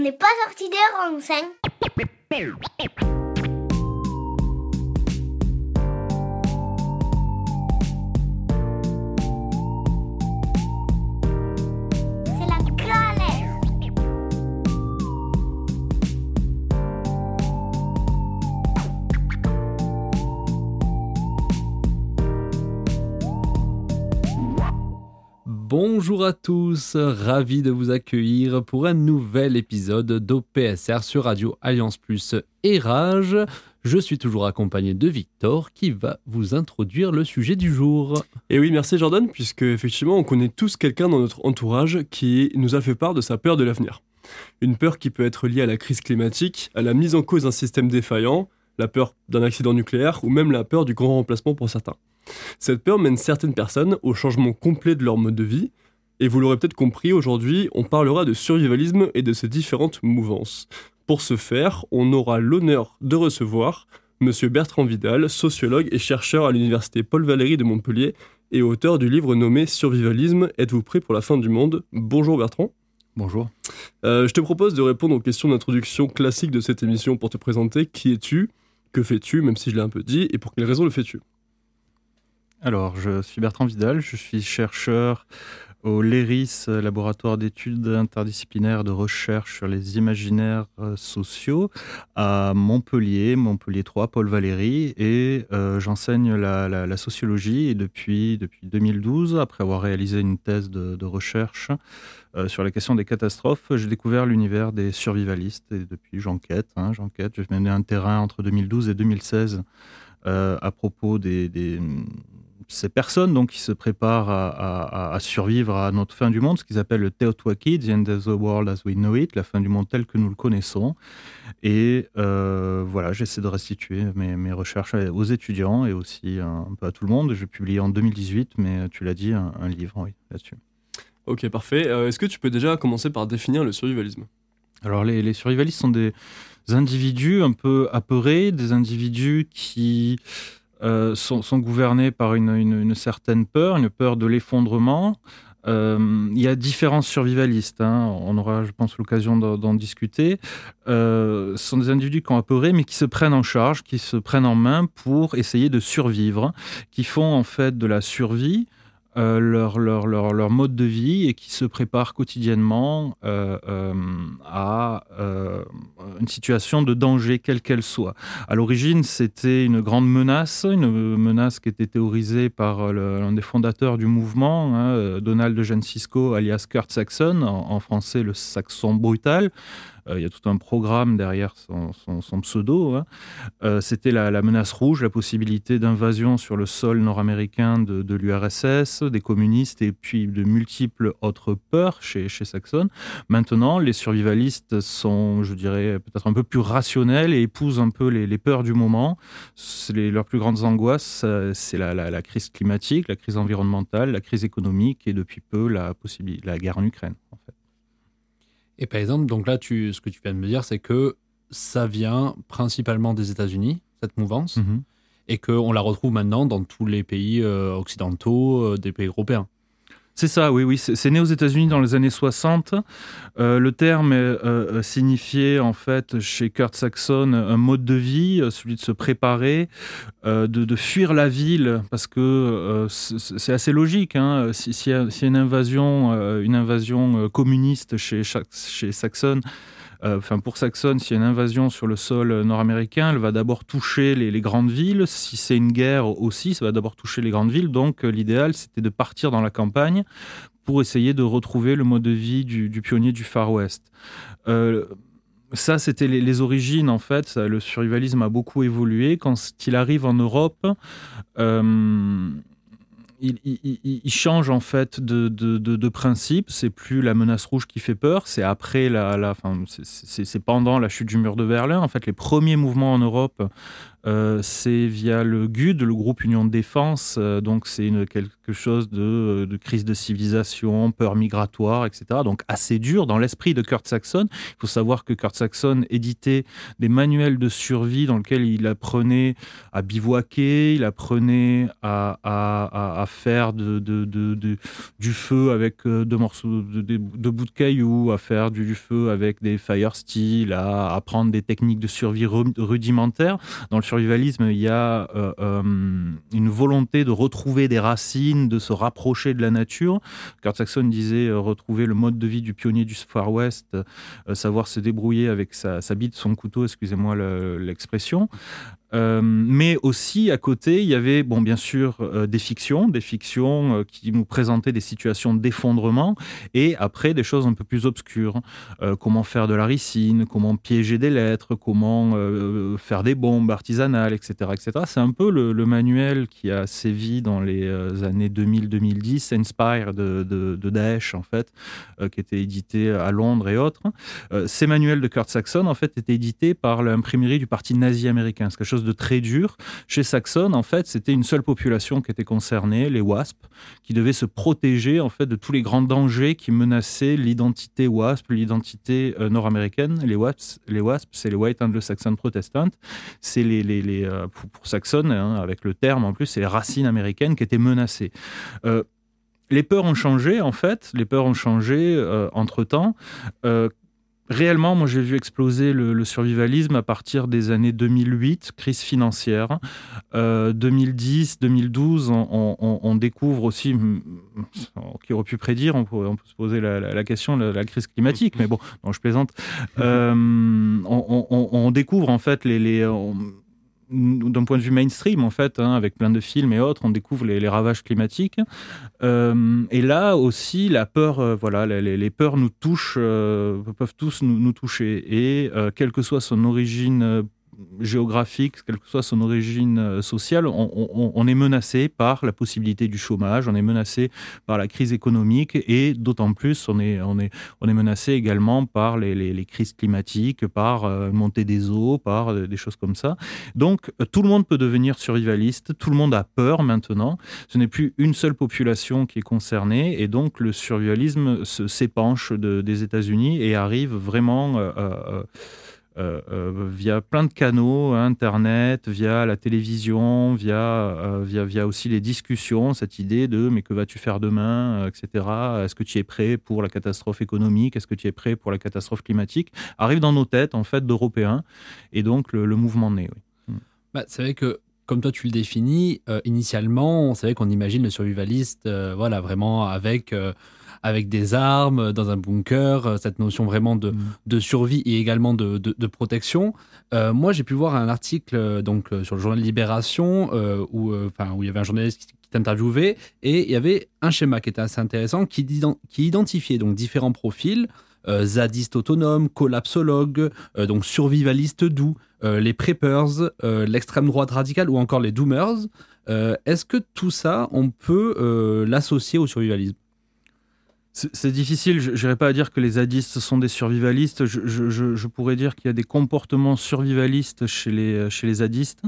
On n'est pas sorti des rangs, hein Bonjour à tous, ravi de vous accueillir pour un nouvel épisode d'OPSR sur Radio Alliance Plus et Rage. Je suis toujours accompagné de Victor qui va vous introduire le sujet du jour. Et oui, merci Jordan, puisque effectivement, on connaît tous quelqu'un dans notre entourage qui nous a fait part de sa peur de l'avenir. Une peur qui peut être liée à la crise climatique, à la mise en cause d'un système défaillant, la peur d'un accident nucléaire ou même la peur du grand remplacement pour certains. Cette peur mène certaines personnes au changement complet de leur mode de vie, et vous l'aurez peut-être compris, aujourd'hui, on parlera de survivalisme et de ses différentes mouvances. Pour ce faire, on aura l'honneur de recevoir Monsieur Bertrand Vidal, sociologue et chercheur à l'université Paul Valéry de Montpellier et auteur du livre nommé Survivalisme, êtes-vous prêt pour la fin du monde? Bonjour Bertrand. Bonjour. Euh, je te propose de répondre aux questions d'introduction classiques de cette émission pour te présenter. Qui es-tu? Que fais-tu? Même si je l'ai un peu dit. Et pour quelles raisons le fais-tu? Alors, je suis Bertrand Vidal, je suis chercheur au LERIS, laboratoire d'études interdisciplinaires de recherche sur les imaginaires euh, sociaux, à Montpellier, Montpellier 3, Paul Valéry, et euh, j'enseigne la, sociologie. Et depuis, depuis 2012, après avoir réalisé une thèse de, recherche euh, sur la question des catastrophes, j'ai découvert l'univers des survivalistes. Et depuis j'enquête, hein, j'enquête, j'ai mené un terrain entre 2012 et 2016 euh, à propos des- ces personnes donc, qui se préparent à, à- à survivre à notre fin du monde, ce qu'ils appellent le Teotwaki, The End of the World as We Know It, la fin du monde tel que nous le connaissons. Et euh, voilà, j'essaie de restituer mes, mes recherches aux étudiants et aussi un, peu à tout le monde. J'ai publié en 2018, mais tu l'as dit, un, un livre oui, là-dessus. Ok, parfait. Euh, Est-ce que tu peux déjà commencer par définir le survivalisme? Alors, les, les survivalistes sont des individus un peu apeurés, des individus qui euh, sont, gouvernés par une, une- certaine peur, une peur de l'effondrement. Euh, il y a différents survivalistes, hein. on aura, je pense, l'occasion d'en d'en discuter. Euh, ce sont des individus qui ont apeuré, mais qui se prennent en charge, qui se prennent en main pour essayer de survivre, qui font en fait de la survie euh, leur, leur, leur, leur mode de vie et qui se préparent quotidiennement euh, euh, à euh, une situation de danger, quelle qu'elle soit. À l'origine, c'était une grande menace, une menace qui était théorisée par l'un des fondateurs du mouvement, hein, Donald Cisco, alias Kurt Saxon, en français le Saxon brutal. Euh, il y a tout un programme derrière son, pseudo. hein. Euh, C'était la, menace rouge, la possibilité d'invasion sur le sol nord-américain de, l'URSS, des communistes et puis de multiples autres peurs chez, chez Saxon. Maintenant, les survivalistes sont, je dirais, peut-être un peu plus rationnels et épousent un peu les, peurs du moment. Leurs plus grandes angoisses, euh, c'est la, crise climatique, la crise environnementale, la crise économique et depuis peu la guerre en Ukraine. Et par exemple, donc là, tu, ce que tu viens de me dire, c'est que ça vient principalement des États-Unis, cette mouvance, Mhm. et qu'on la retrouve maintenant dans tous les pays euh, occidentaux, euh, des pays européens. C'est ça, oui, oui. C'est né aux États-Unis dans les années 60. Euh, le terme euh, euh, signifiait en fait chez Kurt Saxon un mode de vie, celui de se préparer, de, fuir la ville, parce que c'est assez logique. Hein, si- S'il s'il y a une invasion, communiste chez Saxon. Euh, Enfin, pour Saxon, s'il y a une invasion sur le sol euh, nord-américain, elle va d'abord toucher les, grandes villes. Si c'est une guerre aussi, ça va d'abord toucher les grandes villes. Donc, euh, l'idéal, c'était de partir dans la campagne pour essayer de retrouver le mode de vie du, pionnier du Far West. Ça, c'était les, origines, en fait. Le survivalisme a beaucoup évolué. Quand il arrive en Europe, il, change en fait de, de, principe. C'est plus la menace rouge qui fait peur. C'est après la, la c'est pendant la chute du mur de Berlin. En fait, les premiers mouvements en Europe, euh, c'est via le GUD, le groupe Union de Défense. Euh, donc, c'est quelque chose de, de crise de civilisation, peur migratoire, etc. Donc, assez dur dans l'esprit de Kurt Saxon. Il faut savoir que Kurt Saxon éditait des manuels de survie dans lesquels il apprenait à bivouaquer, il apprenait à, à- à- faire du feu avec deux morceaux de, bouts de cailloux, à faire du, feu avec des fire steel, à apprendre des techniques de survie rudimentaires. Dans le survivalisme, il y a une volonté de retrouver des racines, de se rapprocher de la nature. Kurt Saxon disait retrouver le mode de vie du pionnier du Far West, savoir se débrouiller avec sa, sa bite, son couteau, excusez-moi l'expression. Euh, mais aussi à côté, il y avait, bon, bien sûr, euh, des fictions, des fictions euh, qui nous présentaient des situations d'effondrement, et après des choses un peu plus obscures, comment faire de la ricine, comment piéger des lettres, comment faire des bombes artisanales, etc., etc. C'est un peu le, manuel qui a sévi dans les années 2000-2010, Inspire de, Daesh en fait, qui était édité à Londres et autres. ces manuels de Kurt Saxon en fait étaient édités par l'imprimerie du parti nazi américain, quelque chose de très dur. Chez Saxon, en fait, c'était une seule population qui était concernée, les WASP, qui devaient se protéger en fait de tous les grands dangers qui menaçaient l'identité WASP, l'identité euh, nord-américaine. Les WASP, les WASP, c'est les White Anglo-Saxon Protestant. C'est les, les, les euh, pour, Saxon, hein, avec le terme en plus, c'est les racines américaines qui étaient menacées. Euh, les peurs ont changé, en fait. Les peurs ont changé entre temps réellement, moi, j'ai vu exploser le, survivalisme à partir des années 2008, crise financière. 2010, 2012, on, découvre aussi, qui aurait pu prédire, on, peut, se poser la, question, la, la, crise climatique, mais bon, non, je plaisante. Euh, on, découvre en fait les, les d'un point de vue mainstream, en fait, hein, avec plein de films et autres, on découvre les, ravages climatiques. Euh, et là aussi, la peur, euh, voilà, les, peurs nous touchent, euh, peuvent tous nous, nous toucher. Et quelle que soit son origine géographique, quelle que soit son origine euh, sociale, on, est menacé par la possibilité du chômage, on est menacé par la crise économique et d'autant plus on est, on, est, on est menacé également par les, crises climatiques, par euh, montée des eaux, par euh, des choses comme ça. Donc tout le monde peut devenir survivaliste, tout le monde a peur maintenant. Ce n'est plus une seule population qui est concernée et donc le survivalisme s'épanche des États-Unis et arrive vraiment... Euh, euh, via plein de canaux, Internet, via la télévision, via, euh, via, via aussi les discussions, cette idée de mais que vas-tu faire demain, etc. Est-ce que tu es prêt pour la catastrophe économique? Est-ce que tu es prêt pour la catastrophe climatique? Arrive dans nos têtes, en fait, d'Européens, et donc le, mouvement naît. Oui. Hmm. Bah, c'est vrai que comme toi tu le définis, initialement, c'est vrai qu'on imagine le survivaliste, voilà, vraiment avec avec des armes, dans un bunker, euh, cette notion vraiment de, mm. de survie et également de, de, protection. Euh, moi, j'ai pu voir un article euh, donc sur le journal Libération où, enfin, où il y avait un journaliste qui, t'interviewait et il y avait un schéma qui était assez intéressant qui, qui identifiait donc différents profils. zadistes autonomes, collapsologues, donc survivalistes doux, les preppers, l'extrême droite radicale ou encore les doomers. Est-ce que tout ça, on peut l'associer au survivalisme? C'est difficile, je n'irai pas à dire que les zadistes sont des survivalistes, je, je pourrais dire qu'il y a des comportements survivalistes chez les, chez les zadistes.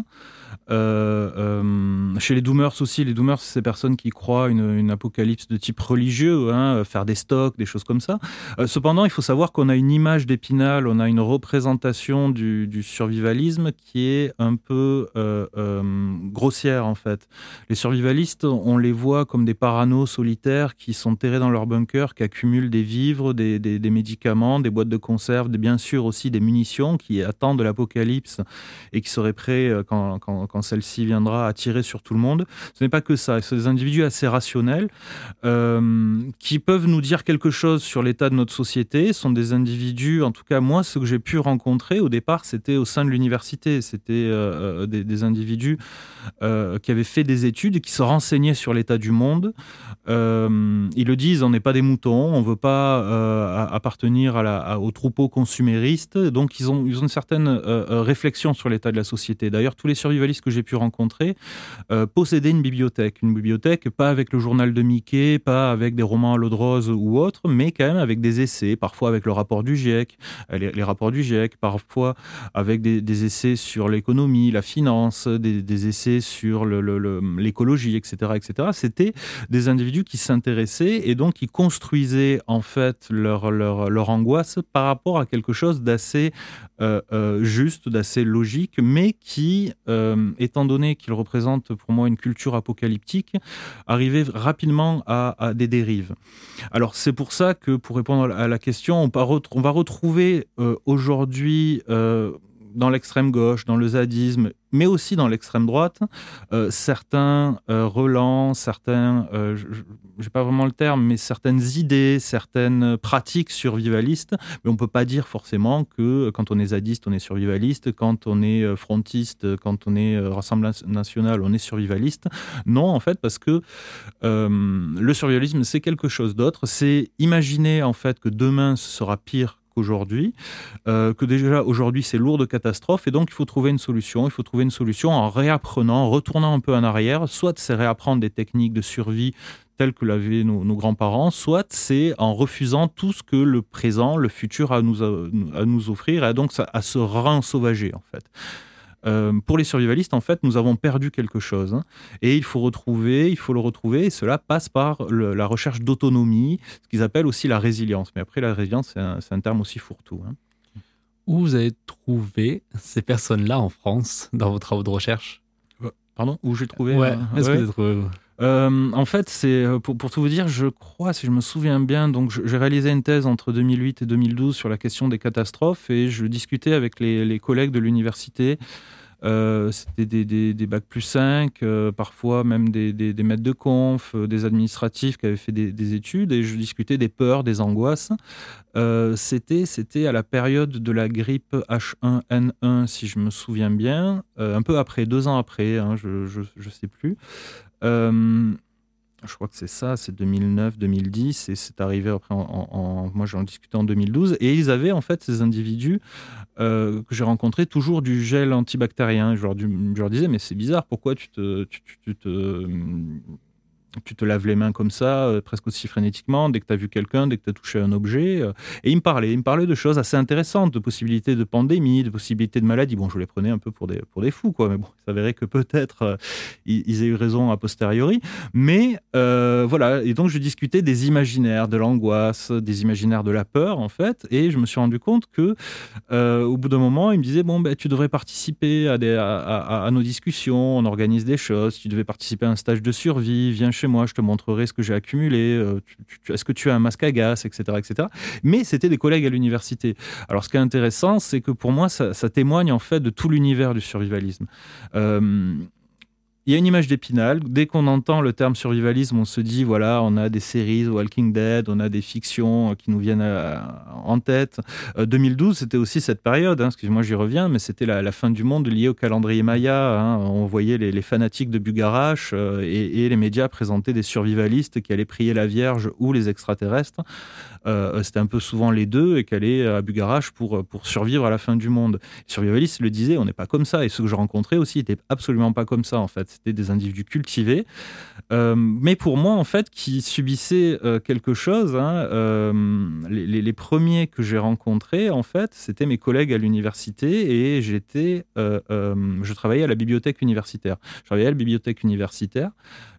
Euh, euh, chez les doomers aussi, les doomers, c'est ces personnes qui croient une, apocalypse de type religieux, hein, faire des stocks, des choses comme ça. Euh, cependant, il faut savoir qu'on a une image d'Épinal, on a une représentation du, survivalisme qui est un peu grossière en fait. Les survivalistes, on les voit comme des paranos solitaires qui sont terrés dans leur bunker, qui accumulent des vivres, des, médicaments, des boîtes de conserve, bien sûr aussi des munitions qui attendent de l'apocalypse et qui seraient prêts quand, quand quand celle-ci viendra à tirer sur tout le monde. Ce n'est pas que ça, c'est des individus assez rationnels euh, qui peuvent nous dire quelque chose sur l'état de notre société. Ce sont des individus, en tout cas moi, ce que j'ai pu rencontrer au départ, c'était au sein de l'université. C'était euh, euh, des, individus qui avaient fait des études, qui se renseignaient sur l'état du monde. ils le disent, on n'est pas des moutons, on ne veut pas appartenir au troupeau consumériste. Donc ils ont, ils ont une certaine réflexion sur l'état de la société. D'ailleurs, tous les survivalistes que j'ai pu rencontrer euh, possédaient une bibliothèque. Une bibliothèque, pas avec le journal de Mickey, pas avec des romans à l'eau de rose ou autre, mais quand même avec des essais, parfois avec le rapport du GIEC, euh, les, rapports du GIEC, parfois avec des, essais sur l'économie, la finance, des, essais sur l'écologie, etc., etc. C'était des individus qui s'intéressaient et donc qui construisaient en fait leur, leur, leur angoisse par rapport à quelque chose d'assez juste, d'assez logique, mais qui étant donné qu'il représente pour moi une culture apocalyptique, arriver rapidement à, des dérives. Alors c'est pour ça que, pour répondre à la question, on, va retrouver aujourd'hui dans l'extrême gauche, dans le zadisme, mais aussi dans l'extrême droite, euh, certains euh, relents, certains, euh, je n'ai pas vraiment le terme, mais certaines idées, certaines pratiques survivalistes. Mais on peut pas dire forcément que quand on est zadiste, on est survivaliste, quand on est frontiste, quand on est Rassemblement national, on est survivaliste. Non, en fait, parce que le survivalisme, c'est quelque chose d'autre. C'est imaginer en fait que demain ce sera pire qu'aujourd'hui, euh, que déjà aujourd'hui c'est lourd de catastrophes et donc il faut trouver une solution. Il faut trouver une solution en réapprenant, en retournant un peu en arrière. Soit c'est réapprendre des techniques de survie telles que l'avaient nos, grands-parents, soit c'est en refusant tout ce que le présent, le futur a à nous, à nous offrir et donc à se sauvager en fait. Euh, pour les survivalistes, en fait, nous avons perdu quelque chose. Hein. et il faut retrouver, il faut le retrouver. Et cela passe par la recherche d'autonomie, ce qu'ils appellent aussi la résilience. Mais après, la résilience, c'est un, terme aussi fourre-tout. Hein. Où vous avez trouvé ces personnes-là en France dans vos travaux de recherche? Euh, Pardon? Où j'ai trouvé Ouais, euh, est-ce que vous avez trouvé en fait, c'est pour, tout vous dire, je crois, si je me souviens bien, donc j'ai réalisé une thèse entre 2008 et 2012 sur la question des catastrophes et je discutais avec les collègues de l'université euh, c'était des, des, bacs plus 5, euh, parfois même des, des, maîtres de conf, euh, des administratifs qui avaient fait des, études, et je discutais des peurs, des angoisses. c'était, c'était à la période de la grippe H1N1, si je me souviens bien, un peu après, deux ans après, hein, je ne sais plus je crois que c'est ça, c'est 2009, 2010, et c'est arrivé après, en, moi j'en discutais en 2012, et ils avaient en fait ces individus euh, que j'ai rencontrés toujours du gel antibactérien. Je leur, disais, mais c'est bizarre, pourquoi tu te tu te laves les mains comme ça, euh, presque aussi frénétiquement, dès que tu as vu quelqu'un, dès que tu as touché un objet. Euh. et il me parlait, il me parlait de choses assez intéressantes, de possibilités de pandémie, de possibilités de maladie. Bon, je les prenais un peu pour des, pour des fous, quoi. Mais bon, il s'avérait que peut-être euh, ils, aient eu raison a posteriori. Mais voilà, et donc je discutais des imaginaires, de l'angoisse, des imaginaires de la peur, en fait. Et je me suis rendu compte que, au bout d'un moment, il me disait, bon, ben, tu devrais participer à, des, à, à, nos discussions, on organise des choses, tu devais participer à un stage de survie, viens moi, je te montrerai ce que j'ai accumulé, euh, est-ce que tu as un masque à gaz, etc. etc. Mais c'était des collègues à l'université. Alors ce qui est intéressant, c'est que pour moi, ça, témoigne en fait de tout l'univers du survivalisme. Euh, il y a une image d'épinal. Dès qu'on entend le terme survivalisme, on se dit voilà, on a des séries Walking Dead, on a des fictions euh, qui nous viennent euh, en tête. 2012, euh, c'était aussi cette période. Hein, excusez-moi, j'y reviens, mais c'était la, fin du monde liée au calendrier Maya. Hein. On voyait les, fanatiques de Bugarache et, les médias présentaient des survivalistes qui allaient prier la Vierge ou les extraterrestres. C'était un peu souvent les deux et qui allaient à Bugarache pour, pour survivre à la fin du monde. Les survivalistes le disaient, on n'est pas comme ça. Et ceux que je rencontrais aussi n'étaient absolument pas comme ça, en fait c'était des individus cultivés. Euh, mais pour moi, en fait, qui subissaient euh, quelque chose, hein, euh, les, premiers que j'ai rencontrés, en fait, c'était mes collègues à l'université et j'étais, je travaillais à la bibliothèque universitaire. Je travaillais à la bibliothèque universitaire.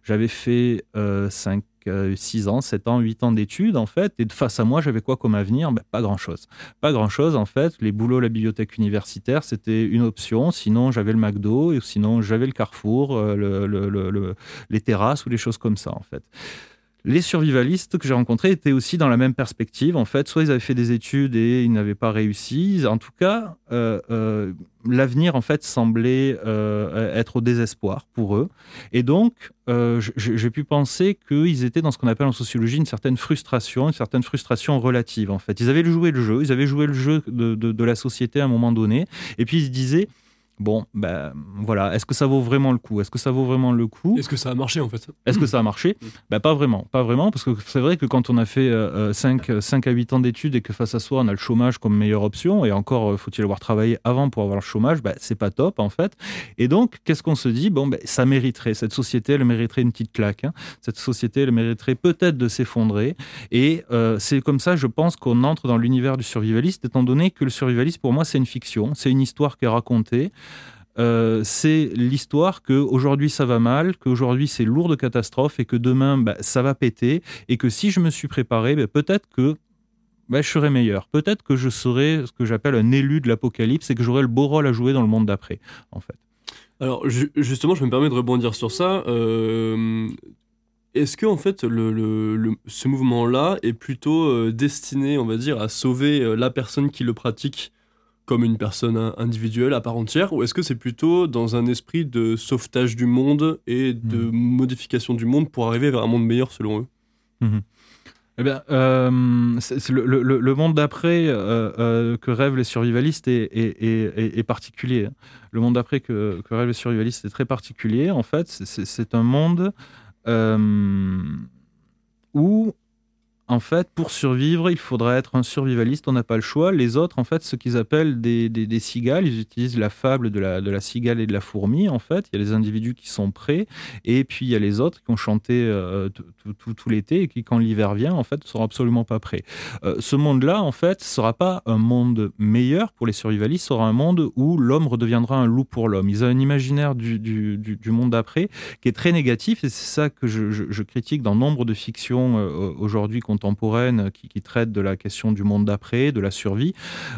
J'avais fait 5 6 ans, 7 ans, 8 ans d'études, en fait. Et face à moi, j'avais quoi comme avenir? Ben, Pas grand-chose. Pas grand-chose, en fait. Les boulots la bibliothèque universitaire, c'était une option. Sinon, j'avais le McDo, et sinon, j'avais le Carrefour, euh, les terrasses ou des choses comme ça, en fait. Les survivalistes que j'ai rencontrés étaient aussi dans la même perspective. En fait, soit ils avaient fait des études et ils n'avaient pas réussi. En tout cas, euh, euh, l'avenir en fait semblait euh, être au désespoir pour eux. Et donc, j'ai pu penser qu'ils étaient dans ce qu'on appelle en sociologie une certaine frustration, une certaine frustration relative. En fait, ils avaient joué le jeu, ils avaient joué le jeu de, de la société à un moment donné, et puis ils se disaient Bon, ben voilà, est-ce que ça vaut vraiment le coup? Est-ce que ça vaut vraiment le coup? Est-ce que ça a marché en fait? Est-ce que ça a marché? Ben pas vraiment, pas vraiment, parce que c'est vrai que quand on a fait 5, euh, 5 euh, à 8 ans d'études et que face à soi on a le chômage comme meilleure option, et encore euh, faut-il avoir travaillé avant pour avoir le chômage, ben, c'est pas top en fait. Et donc, qu'est-ce qu'on se dit? Bon, ben, ça mériterait, cette société elle mériterait une petite claque, hein. cette société elle mériterait peut-être de s'effondrer, et c'est comme ça, je pense qu'on entre dans l'univers du survivaliste, étant donné que le survivaliste pour moi c'est une fiction, c'est une histoire qui est racontée. Euh, c'est l'histoire que aujourd'hui ça va mal, qu'aujourd'hui c'est lourd de et que demain bah, ça va péter et que si je me suis préparé, bah, peut-être que bah, je serai meilleur. Peut-être que je serai ce que j'appelle un élu de l'apocalypse et que j'aurai le beau rôle à jouer dans le monde d'après, en fait. Alors ju- justement, je me permets de rebondir sur ça. Euh, Est-ce que en fait, ce mouvement-là est plutôt euh, destiné, on va dire, à sauver la personne qui le pratique comme une personne in- individuelle à part entière, ou est-ce que c'est plutôt dans un esprit de sauvetage du monde et de modification du monde pour arriver vers un monde meilleur selon eux? Eh bien, euh, le, le- le monde d'après euh, euh, que rêvent les survivalistes est, particulier. Le monde d'après que, que rêvent les survivalistes est très particulier. En fait, c'est- un monde où, en fait, pour survivre, il faudra être un survivaliste. On n'a pas le choix. Les autres, en fait, ce qu'ils appellent des, des- cigales, ils utilisent la fable de la, de la cigale et de la fourmi. En fait, il y a les individus qui sont prêts, et puis il y a les autres qui ont chanté euh, tout- tout- l'été et qui, quand l'hiver vient, en fait, ne seront absolument pas prêts. Euh, ce monde-là, en fait, ne sera pas un monde meilleur pour les survivalistes, sera un monde où l'homme redeviendra un loup pour l'homme. Ils ont un imaginaire du, du- du- monde d'après qui est très négatif, et c'est ça que je, critique dans nombre de fictions euh, aujourd'hui contemporaines qui, qui traitent de la question du monde d'après, de la survie.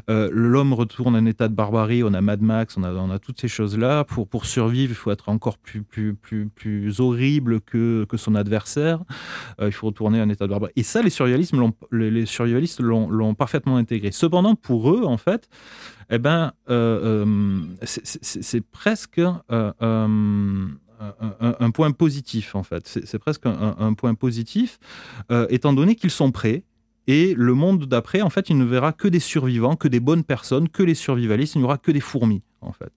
Euh, l'homme retourne à un état de barbarie, on a Mad Max, on a, toutes ces choses-là. Pour, survivre, il faut être encore plus, plus, plus, plus horrible que, que son adversaire. Euh, il faut retourner à un état de barbarie. Et ça, les survivalistes l'ont, parfaitement intégré. Cependant, pour eux, en fait, eh ben, euh, euh, c'est, presque euh, euh, un, point positif, en fait. C'est, presque un, un point positif, euh, étant donné qu'ils sont prêts. Et le monde d'après, en fait, il ne verra que des survivants, que des bonnes personnes, que les survivalistes, il n'y aura que des fourmis, en fait.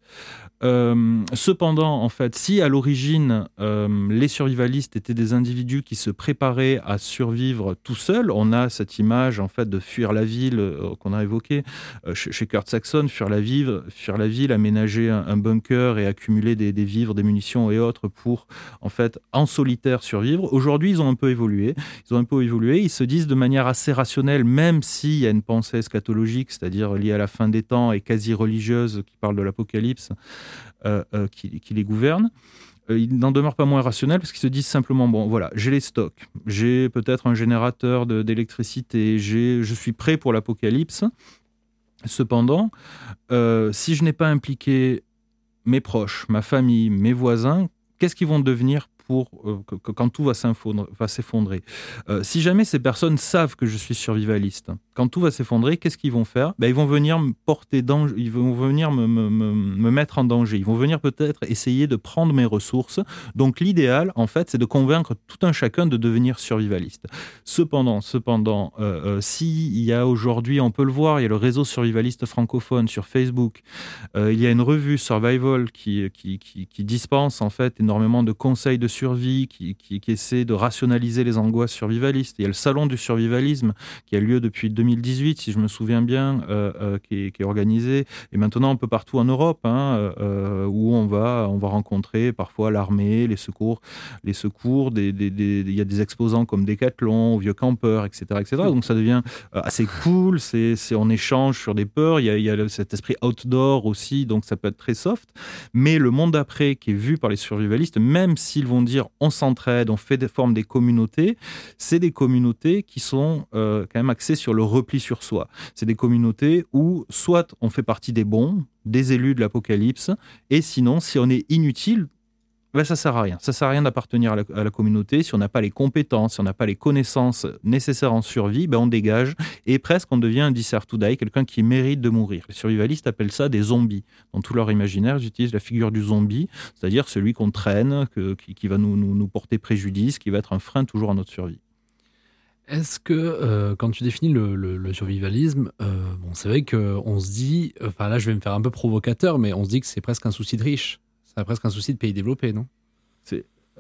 Euh, cependant, en fait, si à l'origine euh, les survivalistes étaient des individus qui se préparaient à survivre tout seuls, on a cette image en fait de fuir la ville euh, qu'on a évoquée chez, Kurt Saxon, fuir la ville, la aménager un, un bunker et accumuler des, des vivres, des munitions et autres pour en fait en solitaire survivre. Aujourd'hui, ils ont un peu évolué. Ils ont un peu évolué. Ils se disent de manière assez rationnelle, même s'il y a une pensée eschatologique, c'est-à-dire liée à la fin des temps et quasi religieuse, qui parle de l'apocalypse, euh, euh, qui, les gouverne. Euh, ils n'en demeurent pas moins rationnels parce qu'ils se disent simplement bon, voilà, j'ai les stocks, j'ai peut-être un générateur d'électricité, je suis prêt pour l'apocalypse. Cependant, si je n'ai pas impliqué mes proches, ma famille, mes voisins, qu'est-ce qu'ils vont devenir pour que- quand tout va s'effondrer? Si jamais ces personnes savent que je suis survivaliste, quand tout va s'effondrer, qu'est-ce qu'ils vont faire? Ben, Ils vont venir me porter danger, ils vont venir me, me- me- me mettre en danger, ils vont venir peut-être essayer de prendre mes ressources. Donc l'idéal, en fait, c'est de convaincre tout un chacun de devenir survivaliste. Cependant, cependant, euh, euh, si il y a aujourd'hui, on peut le voir, il y a le réseau survivaliste francophone sur Facebook, euh, il y a une revue Survival qui, qui, qui, dispense en fait énormément de conseils de survie, qui, qui, essaie de rationaliser les angoisses survivalistes. Il y a le salon du survivalisme qui a lieu depuis 2018, si je me souviens bien, euh, euh, qui, est, qui est organisé et maintenant un peu partout en Europe, hein, euh, où on va, on va rencontrer parfois l'armée, les secours, les secours, des, des- des- il y a des exposants comme Decathlon, Vieux Campeurs, etc., etc. Donc ça devient assez cool, c'est, on échange sur des peurs, il y, a, il y a le- cet esprit outdoor aussi, donc ça peut être très soft. Mais le monde d'après qui est vu par les survivalistes, même s'ils vont dire on s'entraide, on fait des formes des communautés, c'est des communautés qui sont euh, quand même axées sur le repli sur soi. C'est des communautés où soit on fait partie des bons, des élus de l'apocalypse, et sinon, si on est inutile, ben, ça sert à rien. Ça sert à rien d'appartenir à la, communauté. Si on n'a pas les compétences, si on n'a pas les connaissances nécessaires en survie, ben on dégage et presque on devient un deserve to die, quelqu'un qui mérite de mourir. Les survivalistes appellent ça des zombies. Dans tout leur imaginaire, ils utilisent la figure du zombie, c'est-à-dire celui qu'on traîne, qui, va nous- nous porter préjudice, qui va être un frein toujours à notre survie. Est-ce que euh, quand tu définis le, survivalisme, euh, bon, c'est vrai qu'on se dit, enfin là je vais me faire un peu provocateur, mais on se dit que c'est presque un souci de riche. C'est presque un souci de pays développés, non?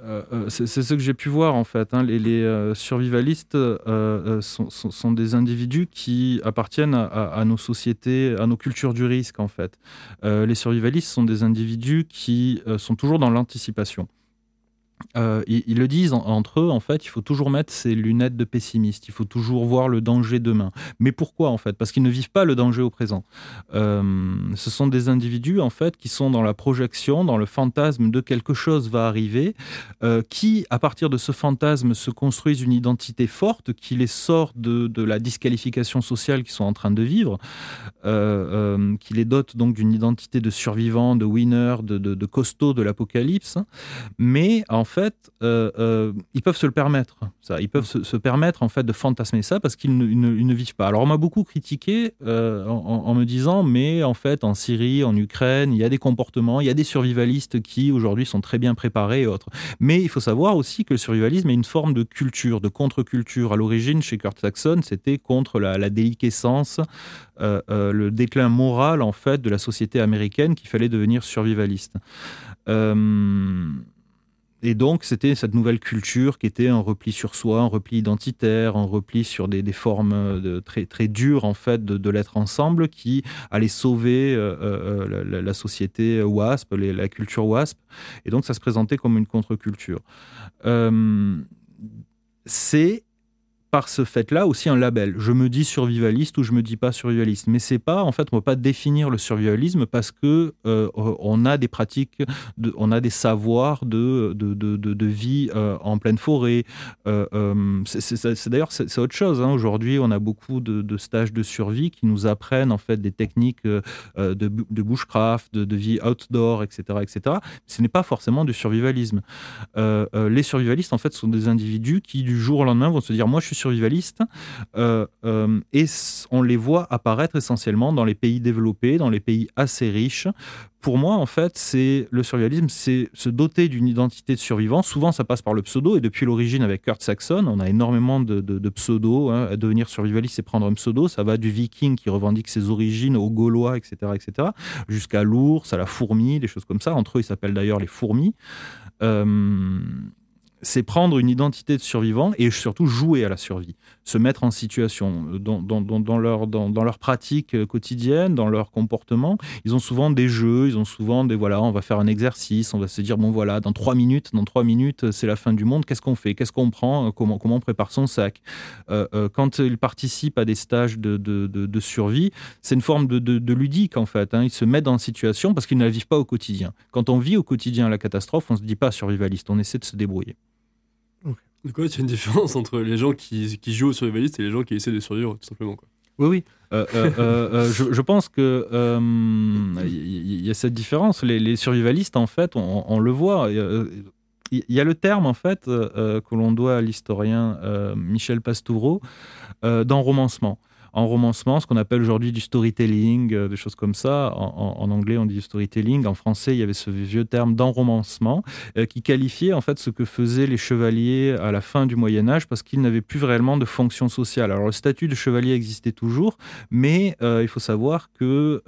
Euh, c'est c'est ce que j'ai pu voir en fait. hein. Les, survivalistes sont, sont- des individus qui appartiennent à, nos sociétés, à nos cultures du risque en fait. Les survivalistes sont des individus qui sont toujours dans l'anticipation. Euh, ils, le disent entre eux, en fait, il faut toujours mettre ses lunettes de pessimiste, il faut toujours voir le danger demain. Mais pourquoi, en fait? Parce qu'ils ne vivent pas le danger au présent. Euh, ce sont des individus, en fait, qui sont dans la projection, dans le fantasme de quelque chose va arriver, euh, qui, à partir de ce fantasme, se construisent une identité forte qui les sort de, la disqualification sociale qu'ils sont en train de vivre, qui les dote donc d'une identité de survivant, de winner, de, de, de costaud de l'apocalypse. Mais, en fait, euh, euh, ils peuvent se le permettre. Ça, ils peuvent se, permettre en fait de fantasmer ça parce qu'ils ne, vivent pas. Alors on m'a beaucoup critiqué euh, en, me disant, mais en fait en Syrie, en Ukraine, il y a des comportements, il y a des survivalistes qui aujourd'hui sont très bien préparés et autres. Mais il faut savoir aussi que le survivalisme est une forme de culture, de contre-culture. À l'origine, chez Kurt Saxon, c'était contre la, la déliquescence, le déclin moral en fait de la société américaine qu'il fallait devenir survivaliste. Et donc, c'était cette nouvelle culture qui était un repli sur soi, un repli identitaire, un repli sur des, formes euh, de, très, très dures, en fait, de, l'être ensemble, qui allait sauver euh, euh, la, société WASP, la culture WASP. Et donc, ça se présentait comme une contre-culture. c'est par ce fait-là aussi un label. Je me dis survivaliste ou je me dis pas survivaliste, mais c'est pas en fait on ne peut pas définir le survivalisme parce que euh, on a des pratiques, on a des savoirs de de, de, de vie euh, en pleine forêt. Euh, c'est d'ailleurs c'est autre chose. Hein. Aujourd'hui, on a beaucoup de, stages de survie qui nous apprennent en fait des techniques de, de bushcraft, de, vie outdoor, etc., etc. Ce n'est pas forcément du survivalisme. les survivalistes en fait sont des individus qui du jour au lendemain vont se dire moi je suis survivalistes, euh, euh, et on les voit apparaître essentiellement dans les pays développés, dans les pays assez riches. Pour moi, en fait, c'est le survivalisme, c'est se doter d'une identité de survivant. Souvent, ça passe par le pseudo, et depuis l'origine avec Kurt Saxon, on a énormément de, de, pseudos. Hein. Devenir survivaliste, c'est prendre un pseudo. Ça va du viking qui revendique ses origines aux Gaulois, etc., etc., jusqu'à l'ours, à la fourmi, des choses comme ça. Entre eux, ils s'appellent d'ailleurs les fourmis. Euh, c'est prendre une identité de survivant et surtout jouer à la survie, se mettre en situation euh, dans, dans, leur, dans, leur pratique euh, quotidienne, dans leur comportement. Ils ont souvent des jeux, ils ont souvent des voilà, on va faire un exercice, on va se dire bon voilà, dans trois minutes, dans trois minutes, c'est la fin du monde. Qu'est-ce qu'on fait Qu'est-ce qu'on prend euh, comment, comment on prépare son sac Quand ils participent à des stages de, de, survie, c'est une forme de, ludique en fait. Hein. Ils se mettent en situation parce qu'ils ne la vivent pas au quotidien. Quand on vit au quotidien la catastrophe, on se dit pas survivaliste, on essaie de se débrouiller. Donc, il y a une différence entre les gens qui, qui, jouent au survivaliste et les gens qui essaient de survivre, tout simplement. Quoi. Oui, oui. Euh, euh, euh, je, pense que il y, a cette différence. Les, survivalistes, en fait, on, le voit. Il y a le terme, en fait, que l'on doit à l'historien Michel Pastoureau d'enromancement en romancement, ce qu'on appelle aujourd'hui du storytelling, euh, des choses comme ça. En, anglais, on dit storytelling. En français, il y avait ce vieux terme d'enromancement euh, qui qualifiait en fait ce que faisaient les chevaliers à la fin du Moyen Âge parce qu'ils n'avaient plus réellement de fonction sociale. Alors le statut de chevalier existait toujours, mais euh, il faut savoir que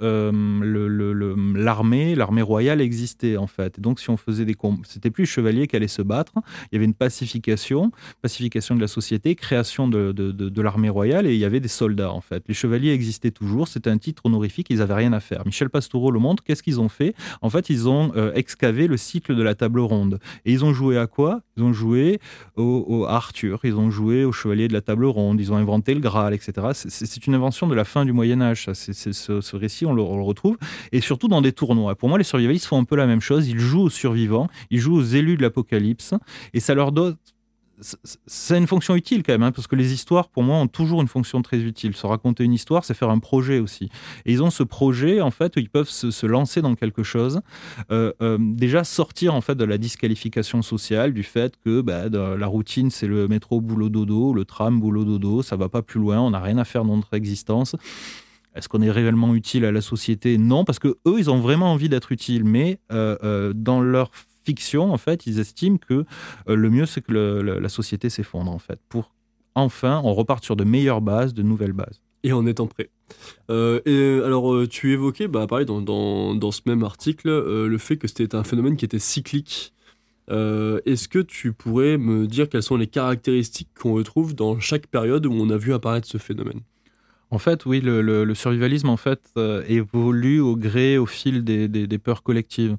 l'armée, l'armée royale existait en fait. donc si on faisait des combats, c'était plus les chevaliers qui allaient se battre. Il y avait une pacification, pacification de la société, création de, de l'armée royale et il y avait des soldats en fait. Les chevaliers existaient toujours, c'était un titre honorifique, ils n'avaient rien à faire. Michel Pastoureau le montre, qu'est-ce qu'ils ont fait? En fait, ils ont euh, excavé le cycle de la table ronde. Et ils ont joué à quoi? Ils ont joué au, Arthur, ils ont joué aux chevaliers de la table ronde, ils ont inventé le Graal, etc. C'est une invention de la fin du Moyen Âge, C'est ce, récit, on le, on le, retrouve. Et surtout dans des tournois. Pour moi, les survivalistes font un peu la même chose, ils jouent aux survivants, ils jouent aux élus de l'Apocalypse, et ça leur donne c'est une fonction utile quand même, hein, parce que les histoires, pour moi, ont toujours une fonction très utile. Se raconter une histoire, c'est faire un projet aussi. Et ils ont ce projet, en fait, où ils peuvent se, lancer dans quelque chose. Euh, euh, déjà, sortir, en fait, de la disqualification sociale, du fait que bah, la routine, c'est le métro boulot-dodo, le tram boulot-dodo, ça va pas plus loin, on n'a rien à faire dans notre existence. Est-ce qu'on est réellement utile à la société? Non, parce que eux, ils ont vraiment envie d'être utiles, mais euh, dans leur fiction, en fait, ils estiment que euh, le mieux, c'est que la société s'effondre, en fait, pour enfin, on reparte sur de meilleures bases, de nouvelles bases. Et en étant prêt. Euh, et alors, euh, tu évoquais, bah, pareil, dans, dans, dans ce même article, le fait que c'était un phénomène qui était cyclique. Est-ce que tu pourrais me dire quelles sont les caractéristiques qu'on retrouve dans chaque période où on a vu apparaître ce phénomène? En fait, oui, le, le, survivalisme en fait évolue au gré, au fil des, des, des peurs collectives.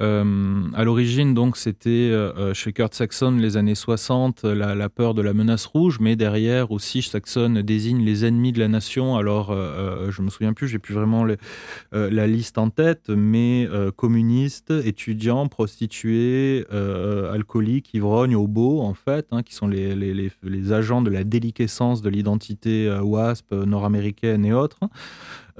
Euh, à l'origine, donc, c'était euh, chez Kurt Saxon, les années 60, la, la, peur de la menace rouge, mais derrière aussi, Saxon désigne les ennemis de la nation. Alors, euh, je me souviens plus, j'ai plus vraiment la liste en tête, mais communistes, étudiants, prostituées, alcooliques, ivrognes, hobos, en fait, hein, qui sont les, agents de la déliquescence de l'identité WASP nord-américaine et autres.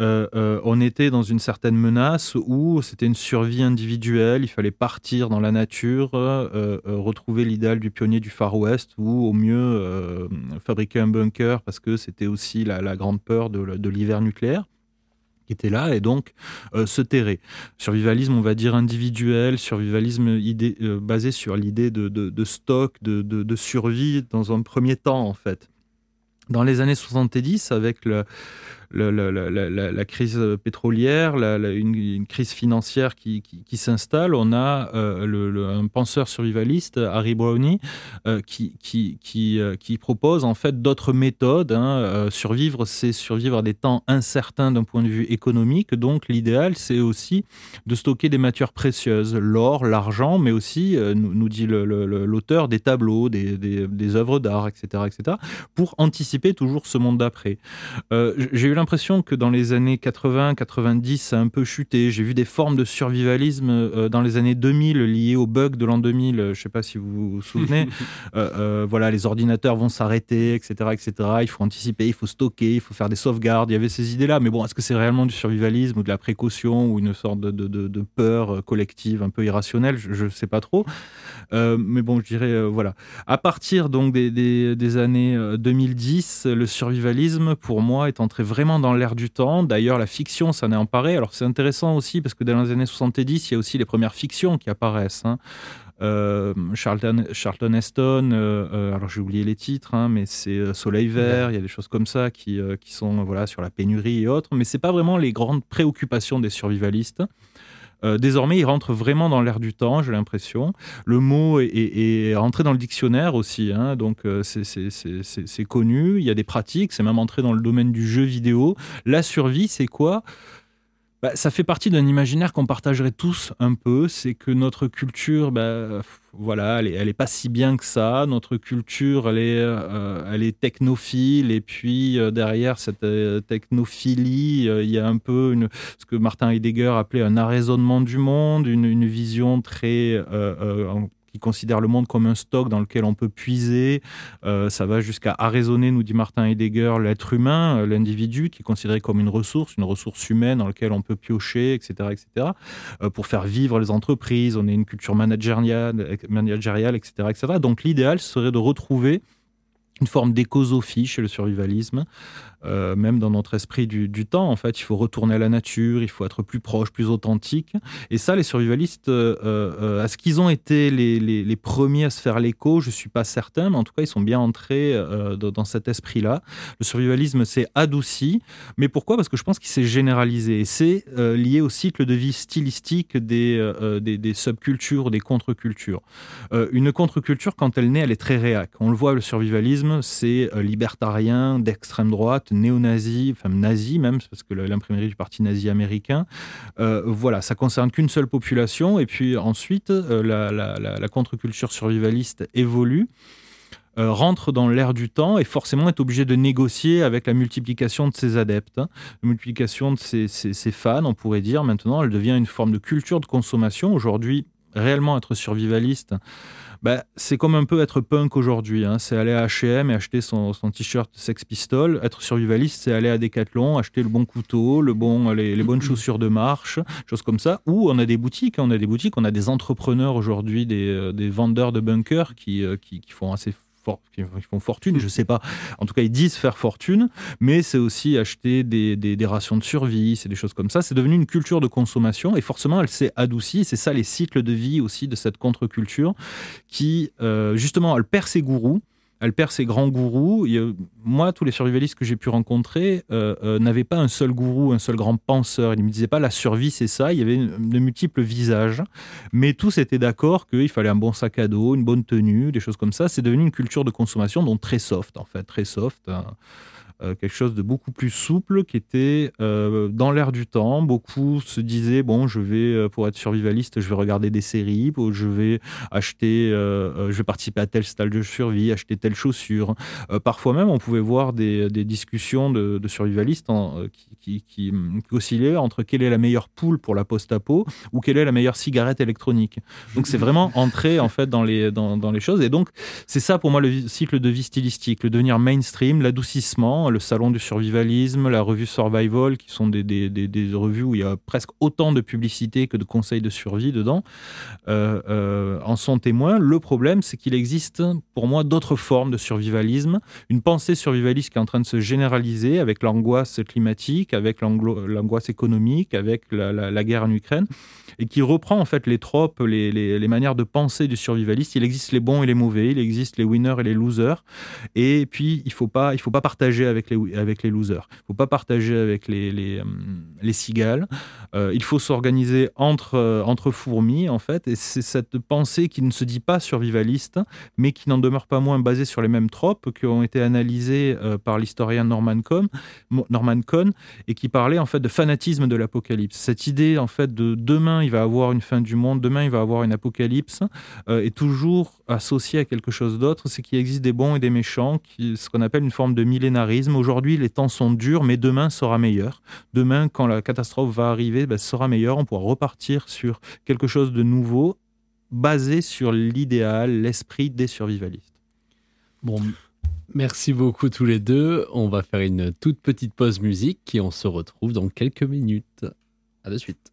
Euh, euh, on était dans une certaine menace où c'était une survie individuelle, il fallait partir dans la nature, euh, retrouver l'idéal du pionnier du Far West ou au mieux fabriquer un bunker parce que c'était aussi la, grande peur de, l'hiver nucléaire qui était là et donc se terrer. Survivalisme, on va dire individuel, survivalisme basé sur l'idée de, stock, de, survie dans un premier temps en fait. Dans les années 70, avec le, la, crise pétrolière, une, crise financière qui, s'installe, on a euh, un penseur survivaliste, Harry Brownie, euh, euh, qui, propose en fait d'autres méthodes. Hein. survivre, c'est survivre à des temps incertains d'un point de vue économique. Donc l'idéal, c'est aussi de stocker des matières précieuses, l'or, l'argent, mais aussi, nous, dit l'auteur, des tableaux, des, des, œuvres d'art, etc., etc., pour anticiper toujours ce monde d'après. J'ai eu l'impression que dans les années 80, 90, ça a un peu chuté. J'ai vu des formes de survivalisme euh, dans les années 2000 liées au bug de l'an 2000. Je ne sais pas si vous vous souvenez. Euh, euh, voilà, les ordinateurs vont s'arrêter, etc., etc. Il faut anticiper, il faut stocker, il faut faire des sauvegardes. Il y avait ces idées-là. Mais bon, est-ce que c'est réellement du survivalisme ou de la précaution ou une sorte de, de, peur collective un peu irrationnelle? Je ne sais pas trop. mais bon, je dirais, voilà. À partir donc des, des, des années 2010, le survivalisme, pour moi, est entré vraiment dans l'air du temps. D'ailleurs, la fiction ça est emparée. Alors, c'est intéressant aussi parce que dans les années 70, il y a aussi les premières fictions qui apparaissent. Hein. Euh, Charlton, Charlton Heston, euh, euh, alors j'ai oublié les titres, hein, mais c'est Soleil Vert, il y a des choses comme ça qui, qui sont voilà, sur la pénurie et autres, mais c'est pas vraiment les grandes préoccupations des survivalistes. Euh, désormais, il rentre vraiment dans l'air du temps, j'ai l'impression. Le mot est, rentré dans le dictionnaire aussi, hein, donc euh, c'est connu. Il y a des pratiques, c'est même entré dans le domaine du jeu vidéo. La survie, c'est quoi? Bah, ça fait partie d'un imaginaire qu'on partagerait tous un peu. C'est que notre culture, bah, voilà, elle est, pas si bien que ça. Notre culture, elle est, euh, elle est technophile. Et puis euh, derrière cette euh, technophilie, il y a un peu une, ce que Martin Heidegger appelait un arraisonnement du monde, une, une vision très qui considère le monde comme un stock dans lequel on peut puiser. Euh, ça va jusqu'à arraisonner, nous dit Martin Heidegger, l'être humain, euh, l'individu, qui est considéré comme une ressource, une ressource humaine dans laquelle on peut piocher, etc., etc., euh, pour faire vivre les entreprises. On est une culture managériale, etc., etc. Donc l'idéal serait de retrouver une forme d'écosophie chez le survivalisme, euh, même dans notre esprit du, temps. En fait, il faut retourner à la nature, il faut être plus proche, plus authentique. Et ça, les survivalistes, euh, euh, est-ce qu'ils ont été les, premiers à se faire l'écho Je suis pas certain, mais en tout cas, ils sont bien entrés dans cet esprit-là. Le survivalisme s'est adouci, mais pourquoi? Parce que je pense qu'il s'est généralisé. Et c'est lié au cycle de vie stylistique des, des subcultures, des contre-cultures. une contre-culture, quand elle naît, elle est très réac. On le voit, le survivalisme, c'est libertarien, d'extrême droite, néo-nazi, enfin nazi même, parce que l'imprimerie du parti nazi américain. Euh, voilà, ça concerne qu'une seule population. Et puis ensuite, euh, la, contre-culture survivaliste évolue. Euh, rentre dans l'ère du temps et forcément est obligé de négocier avec la multiplication de ses adeptes, hein. la multiplication de ses, ses, fans, on pourrait dire. Maintenant, elle devient une forme de culture de consommation. Aujourd'hui, réellement être survivaliste, bah, c'est comme un peu être punk aujourd'hui. Hein. C'est aller à H&M et acheter son, son t-shirt Sex Pistol. Être survivaliste, c'est aller à Decathlon, acheter le bon couteau, le bon, les, bonnes chaussures de marche, choses comme ça. Ou on a des boutiques, hein. on a des boutiques, on a des entrepreneurs aujourd'hui, des, euh, des, vendeurs de bunkers qui, euh, qui, qui font assez qui font fortune, je sais pas. En tout cas, ils disent faire fortune, mais c'est aussi acheter des, des, rations de survie, c'est des choses comme ça. C'est devenu une culture de consommation et forcément, elle s'est adoucie. C'est ça les cycles de vie aussi de cette contre-culture qui, euh, justement, elle perd ses gourous elle perd ses grands gourous. moi, tous les survivalistes que j'ai pu rencontrer euh, euh, n'avaient pas un seul gourou, un seul grand penseur. Ils ne me disaient pas la survie, c'est ça. Il y avait de multiples visages. Mais tous étaient d'accord qu'il fallait un bon sac à dos, une bonne tenue, des choses comme ça. C'est devenu une culture de consommation, donc très soft, en fait, très soft. Hein. Euh, quelque chose de beaucoup plus souple qui était euh, dans l'air du temps. Beaucoup se disaient bon, je vais euh, pour être survivaliste, je vais regarder des séries, je vais acheter, je vais participer à tel stade de survie, acheter telle chaussure. parfois même, on pouvait voir des, discussions de, survivalistes qui, qui, oscillaient entre quelle est la meilleure poule pour la post-apo ou quelle est la meilleure cigarette électronique. Donc c'est vraiment entrer en fait dans les dans, dans les choses et donc c'est ça pour moi le cycle de vie stylistique, le devenir mainstream, l'adoucissement le Salon du Survivalisme, la revue Survival, qui sont des, des, des, revues où il y a presque autant de publicité que de conseils de survie dedans, euh, euh, en sont témoins. Le problème, c'est qu'il existe pour moi d'autres formes de survivalisme, une pensée survivaliste qui est en train de se généraliser avec l'angoisse climatique, avec l'angoisse économique, avec la, guerre en Ukraine, et qui reprend en fait les tropes, les, les, manières de penser du survivaliste. Il existe les bons et les mauvais, il existe les winners et les losers, et puis il faut pas, il faut pas partager avec avec les, avec les losers. Il ne faut pas partager avec les, les, euh, les cigales. Euh, il faut s'organiser entre, euh, entre fourmis, en fait. Et c'est cette pensée qui ne se dit pas survivaliste, mais qui n'en demeure pas moins basée sur les mêmes tropes qui ont été analysées par l'historien Norman Cohn, Norman Cohn et qui parlait en fait de fanatisme de l'apocalypse. Cette idée en fait de demain il va avoir une fin du monde, demain il va avoir une apocalypse, est toujours associée à quelque chose d'autre, c'est qu'il existe des bons et des méchants, ce qu'on appelle une forme de millénarisme Aujourd'hui, les temps sont durs, mais demain sera meilleur. Demain, quand la catastrophe va arriver, ben, sera meilleur. On pourra repartir sur quelque chose de nouveau, basé sur l'idéal, l'esprit des survivalistes. Bon, merci beaucoup tous les deux. On va faire une toute petite pause musique et on se retrouve dans quelques minutes. À de suite.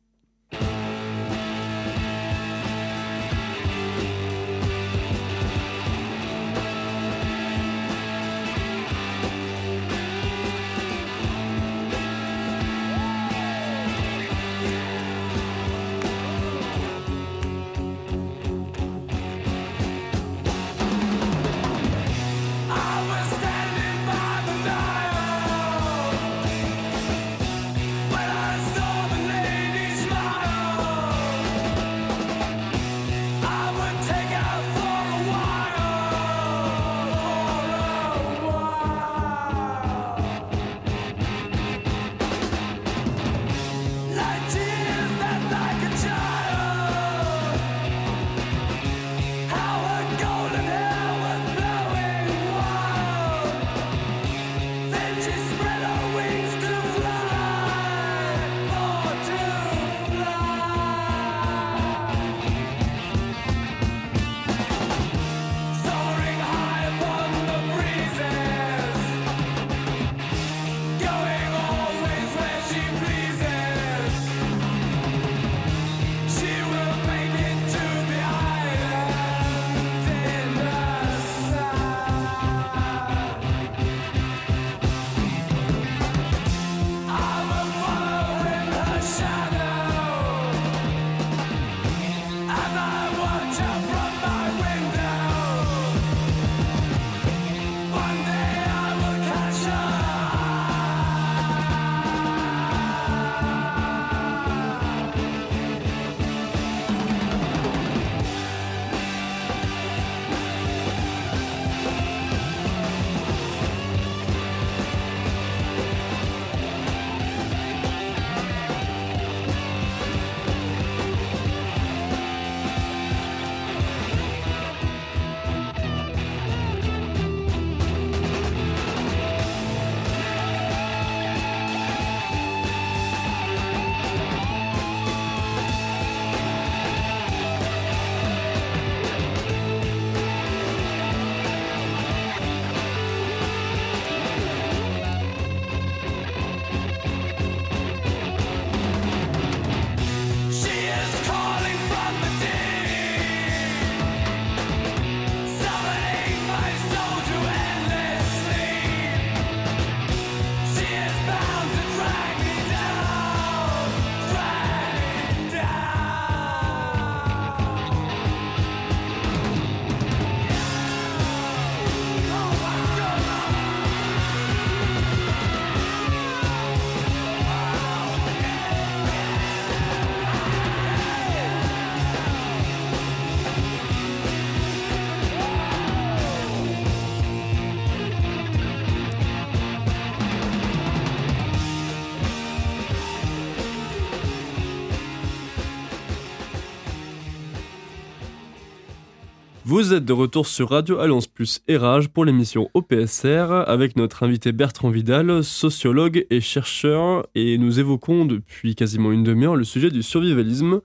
Vous êtes de retour sur Radio Alliance Plus Érage pour l'émission OPSR avec notre invité Bertrand Vidal, sociologue et chercheur, et nous évoquons depuis quasiment une demi-heure le sujet du survivalisme.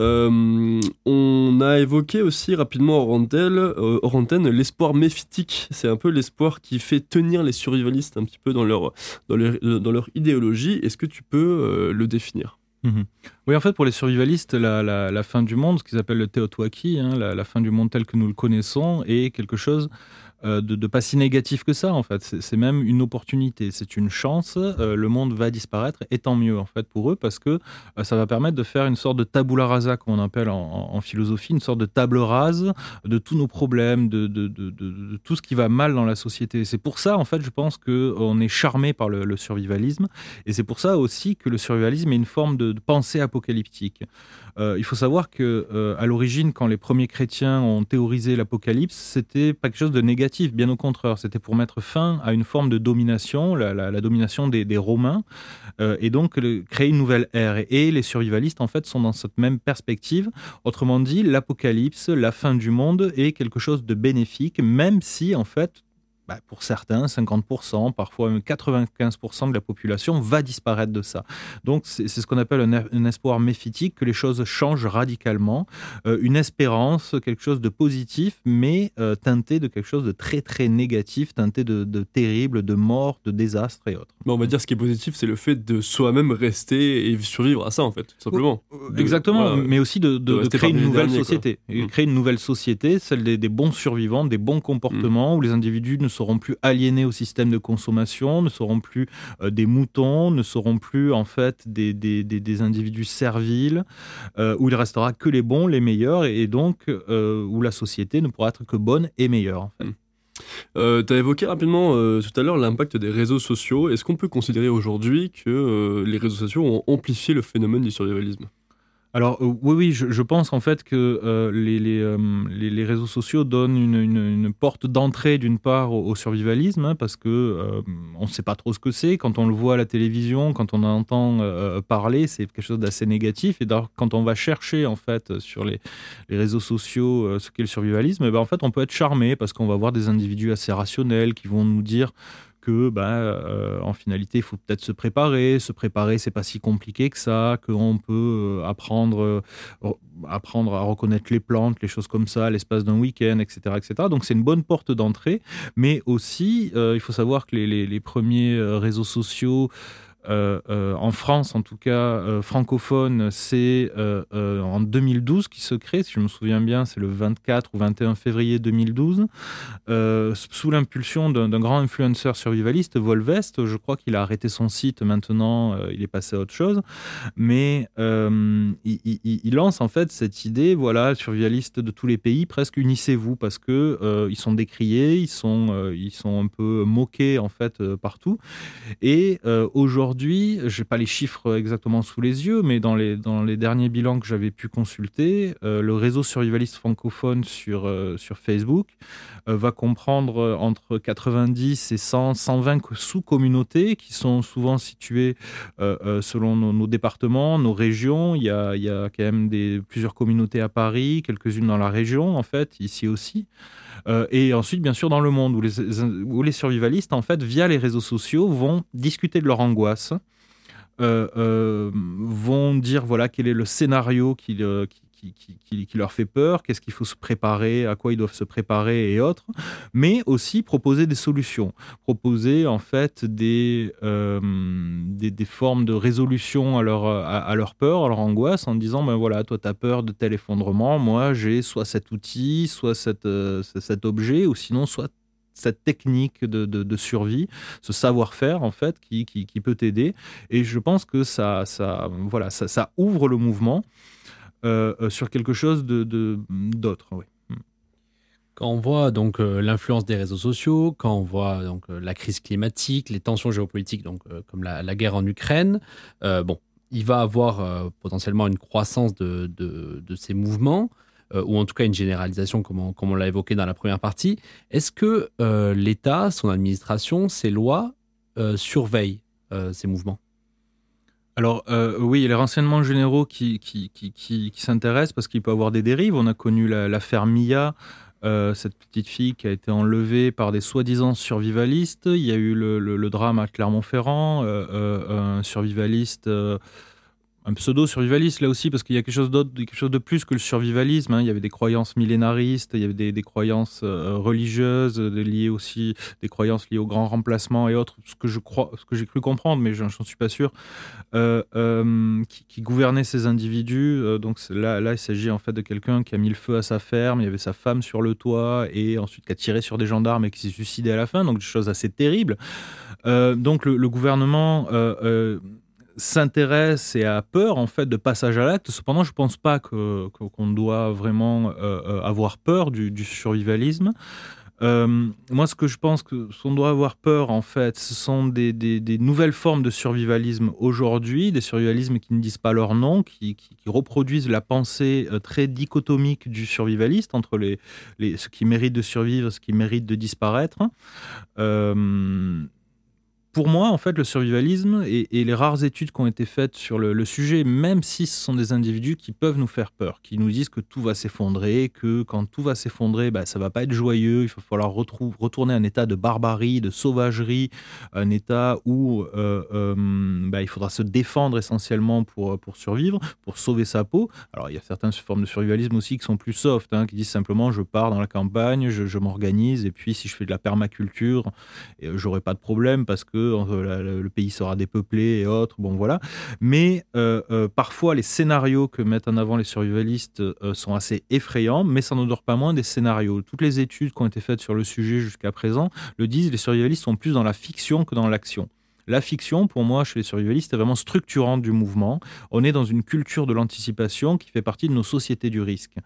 Euh, on a évoqué aussi rapidement hors euh, l'espoir méphitique. C'est un peu l'espoir qui fait tenir les survivalistes un petit peu dans leur idéologie. Est-ce que tu peux euh, le définir? Mhm. Oui, en fait, pour les survivalistes, la, fin du monde, ce qu'ils appellent le Teotihuacan, hein, la, la, fin du monde tel que nous le connaissons, est quelque chose de, de, pas si négatif que ça, en fait. C'est même une opportunité, c'est une chance. Euh, le monde va disparaître, et tant mieux, en fait, pour eux, parce que euh, ça va permettre de faire une sorte de tabula rasa, comme on appelle en, philosophie, une sorte de table rase de tous nos problèmes, de, de, de tout ce qui va mal dans la société. C'est pour ça, en fait, je pense qu'on est charmé par le, survivalisme, et c'est pour ça aussi que le survivalisme est une forme de, pensée apocalyptique. Euh, il faut savoir que euh, à l'origine, quand les premiers chrétiens ont théorisé l'apocalypse, c'était pas quelque chose de négatif, bien au contraire. C'était pour mettre fin à une forme de domination, la, domination des, Romains, euh, et donc créer une nouvelle ère. Et, et, les survivalistes, en fait, sont dans cette même perspective. Autrement dit, l'apocalypse, la fin du monde, est quelque chose de bénéfique, même si, en fait, bah, pour certains, 50%, parfois même 95% de la population va disparaître de ça. Donc c'est ce qu'on appelle un, un, espoir méphitique, que les choses changent radicalement, euh, une espérance, quelque chose de positif, mais euh, teinté de quelque chose de très très négatif, teinté de, de terrible, de mort, de désastre et autres. Mais on va dire ce qui est positif, c'est le fait de soi-même rester et survivre à ça en fait, tout simplement. De, Exactement, voilà, mais aussi de, de créer une nouvelle société. Mmh. Créer une nouvelle société, celle des, des bons survivants, des bons comportements, mmh. où les individus ne seront plus aliénés au système de consommation, ne seront plus euh, des moutons, ne seront plus en fait des, des, des, individus serviles, euh, où il restera que les bons, les meilleurs, et, donc euh, où la société ne pourra être que bonne et meilleure. En tu as évoqué rapidement tout à l'heure l'impact des réseaux sociaux. Est-ce qu'on peut considérer aujourd'hui que les réseaux sociaux ont amplifié le phénomène du survivalisme? Alors euh, oui, oui, je, pense en fait que euh, les, euh, les, les, réseaux sociaux donnent une, une, porte d'entrée d'une part au, survivalisme, hein, parce que on ne sait pas trop ce que c'est. Quand on le voit à la télévision, quand on entend parler, c'est quelque chose d'assez négatif. Et quand on va chercher en fait sur les, les réseaux sociaux ce qu'est le survivalisme, ben, en fait on peut être charmé parce qu'on va voir des individus assez rationnels qui vont nous dire que bah, euh, en finalité il faut peut-être se préparer. Se préparer c'est pas si compliqué que ça qu'on peut euh, apprendre euh, apprendre à reconnaître les plantes les choses comme ça l'espace d'un week-end etc etc donc c'est une bonne porte d'entrée. Mais aussi il faut savoir que les, les, premiers réseaux sociaux en France, en tout cas euh, francophone, c'est euh, euh, en 2012 qui se crée, si je me souviens bien, c'est le 24 ou 21 février 2012, euh, sous l'impulsion d'un grand influenceur survivaliste, Volvest. Je crois qu'il a arrêté son site maintenant, euh, il est passé à autre chose, mais euh, il, lance en fait cette idée, voilà, survivaliste de tous les pays, presque unissez-vous parce que euh, ils sont décriés, ils sont, euh, ils sont un peu moqués en fait euh, partout, et euh, aujourd'hui aujourd'hui, je n'ai pas les chiffres exactement sous les yeux, mais dans les, dans les derniers bilans que j'avais pu consulter, euh, le réseau survivaliste francophone sur, euh, sur Facebook euh, va comprendre entre 90 et 100, 120 sous-communautés qui sont souvent situées selon nos, nos, départements, nos régions. Il y, a, il y a quand même des, plusieurs communautés à Paris, quelques-unes dans la région, en fait, ici aussi. Euh, et ensuite, bien sûr, dans le monde où les, où les survivalistes, en fait, via les réseaux sociaux, vont discuter de leur angoisse. Euh, euh, vont dire voilà quel est le scénario qui, euh, qui, leur fait peur, qu'est-ce qu'il faut se préparer, à quoi ils doivent se préparer et autres, mais aussi proposer des solutions, proposer en fait des, euh, des, formes de résolution à leur, à, leur peur, à leur angoisse, en disant ben voilà, toi tu as peur de tel effondrement, moi j'ai soit cet outil, soit euh, cet objet, ou sinon soit cette technique de, de, survie, ce savoir-faire en fait qui, qui, peut t'aider. Et je pense que ça, ça, voilà, ça ouvre le mouvement euh, euh, sur quelque chose de d'autre. Hmm. Quand on voit donc euh, l'influence des réseaux sociaux, quand on voit donc la crise climatique, les tensions géopolitiques, donc comme la, guerre en Ukraine, bon, il va avoir potentiellement une croissance de, ces mouvements ou en tout cas une généralisation comme on, l'a évoqué dans la première partie. Est-ce que l'État, son administration, ses lois surveillent ces mouvements? Alors euh, oui, les renseignements généraux qui, qui, qui, qui, s'intéressent parce qu'il peut avoir des dérives. On a connu l'affaire la, Mia euh, cette petite fille qui a été enlevée par des soi-disant survivalistes. Il y a eu le, drame à Clermont-Ferrand, un survivaliste un pseudo-survivaliste là aussi, parce qu'il y a quelque chose quelque chose de plus que le survivalisme. Hein. Il y avait des croyances millénaristes, il y avait des, croyances euh, religieuses, euh, liées aussi, des croyances liées au grand remplacement et autres, ce que je j'ai cru comprendre, mais j'en suis pas sûr, euh, qui, qui, gouvernaient ces individus. donc là, là, il s'agit en fait de quelqu'un qui a mis le feu à sa ferme, il y avait sa femme sur le toit et ensuite qui a tiré sur des gendarmes et qui s'est suicidé à la fin. Donc des choses assez terribles. donc le gouvernement s'intéresse et a peur en fait de passage à l'acte. Cependant, je ne pense pas qu'on doit vraiment euh, euh, avoir peur du, survivalisme. Euh, moi, ce que je pense que qu'on doit avoir peur, en fait, ce sont des, nouvelles formes de survivalisme aujourd'hui, des survivalismes qui ne disent pas leur nom, qui, reproduisent la pensée très dichotomique du survivaliste entre les, les, ce qui mérite de survivre, ce qui mérite de disparaître. Pour moi, en fait, le survivalisme et, les rares études qui ont été faites sur le, sujet, même si ce sont des individus qui peuvent nous faire peur, qui nous disent que tout va s'effondrer, que quand tout va s'effondrer, bah, ça va pas être joyeux, il va falloir retourner à un état de barbarie, de sauvagerie, un état où euh, euh, bah, il faudra se défendre essentiellement pour, pour survivre, pour sauver sa peau. Alors, il y a certaines formes de survivalisme aussi qui sont plus soft, hein, qui disent simplement je pars dans la campagne, je, m'organise, et puis si je fais de la permaculture, euh, j'aurai pas de problème parce que le pays sera dépeuplé et autres, bon voilà. Mais euh, euh, parfois, les scénarios que mettent en avant les survivalistes euh, sont assez effrayants, mais ça n'en dort pas moins des scénarios. Toutes les études qui ont été faites sur le sujet jusqu'à présent le disent, les survivalistes sont plus dans la fiction que dans l'action. La fiction, pour moi, chez les survivalistes, est vraiment structurante du mouvement. On est dans une culture de l'anticipation qui fait partie de nos sociétés du risque.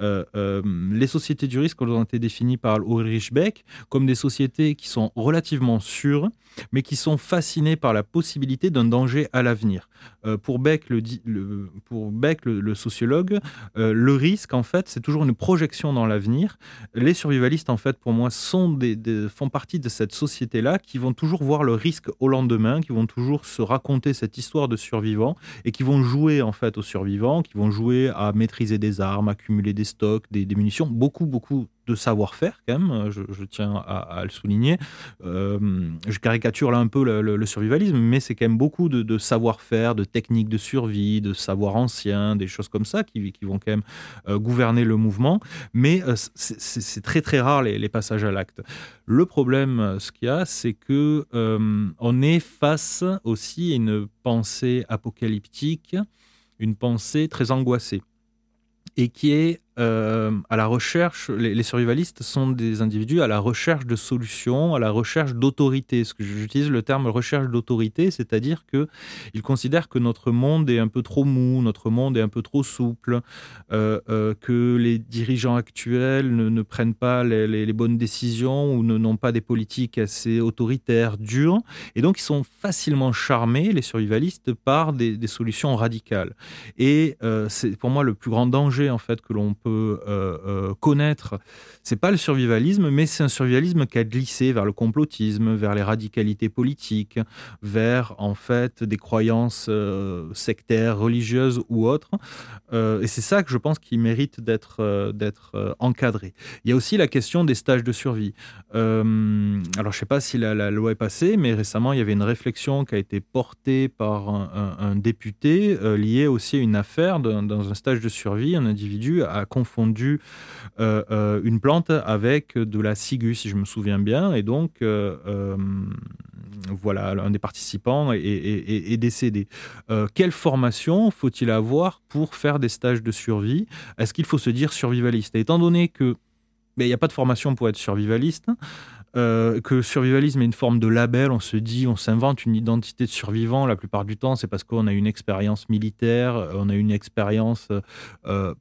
Les sociétés du risque ont été définies par Ulrich Beck comme des sociétés qui sont relativement sûres, mais qui sont fascinées par la possibilité d'un danger à l'avenir. Euh, pour Beck, le, pour Beck, le, sociologue, le risque, en fait, c'est toujours une projection dans l'avenir. Les survivalistes, en fait, pour moi, sont des, font partie de cette société-là qui vont toujours voir le risque au lendemain, qui vont toujours se raconter cette histoire de survivants et qui vont jouer, en fait, aux survivants, qui vont jouer à maîtriser des armes, accumuler des stocks, des, munitions, beaucoup, beaucoup de savoir-faire quand même, je, tiens à, le souligner. Euh, je caricature là un peu le, survivalisme, mais c'est quand même beaucoup de, savoir-faire, de techniques de survie, de savoir ancien, des choses comme ça qui, vont quand même euh, gouverner le mouvement. Mais euh, c'est très très rare les, les passages à l'acte. Le problème, ce qu'il y a, c'est que on est face aussi à une pensée apocalyptique, une pensée très angoissée et qui est euh, à la recherche, les, survivalistes sont des individus à la recherche de solutions, à la recherche d'autorité. Ce j'utilise le terme recherche d'autorité, c'est-à-dire que ils considèrent que notre monde est un peu trop mou, notre monde est un peu trop souple, euh, euh, que les dirigeants actuels ne, prennent pas les, bonnes décisions ou n'ont pas des politiques assez autoritaires, dures, et donc ils sont facilement charmés, les survivalistes, par des, des solutions radicales. Et c'est pour moi le plus grand danger en fait que l'on peut euh, euh, connaître, c'est pas le survivalisme, mais c'est un survivalisme qui a glissé vers le complotisme, vers les radicalités politiques, vers en fait des croyances euh, sectaires, religieuses ou autres. et c'est ça que je pense qui mérite d'être encadré. Il y a aussi la question des stages de survie. alors je sais pas si la, loi est passée, mais récemment il y avait une réflexion qui a été portée par un, député liée aussi à une affaire dans un stage de survie. Un individu a confondu euh, euh, une plante avec de la ciguë, si je me souviens bien. Et donc, euh, voilà, un des participants est, décédé. quelle formation faut-il avoir pour faire des stages de survie? Est-ce qu'il faut se dire survivaliste? Étant donné que ben, il n'y a pas de formation pour être survivaliste, euh, que survivalisme est une forme de label. On se dit, on s'invente une identité de survivant. La plupart du temps, c'est parce qu'on a une expérience militaire, on a une expérience. Euh,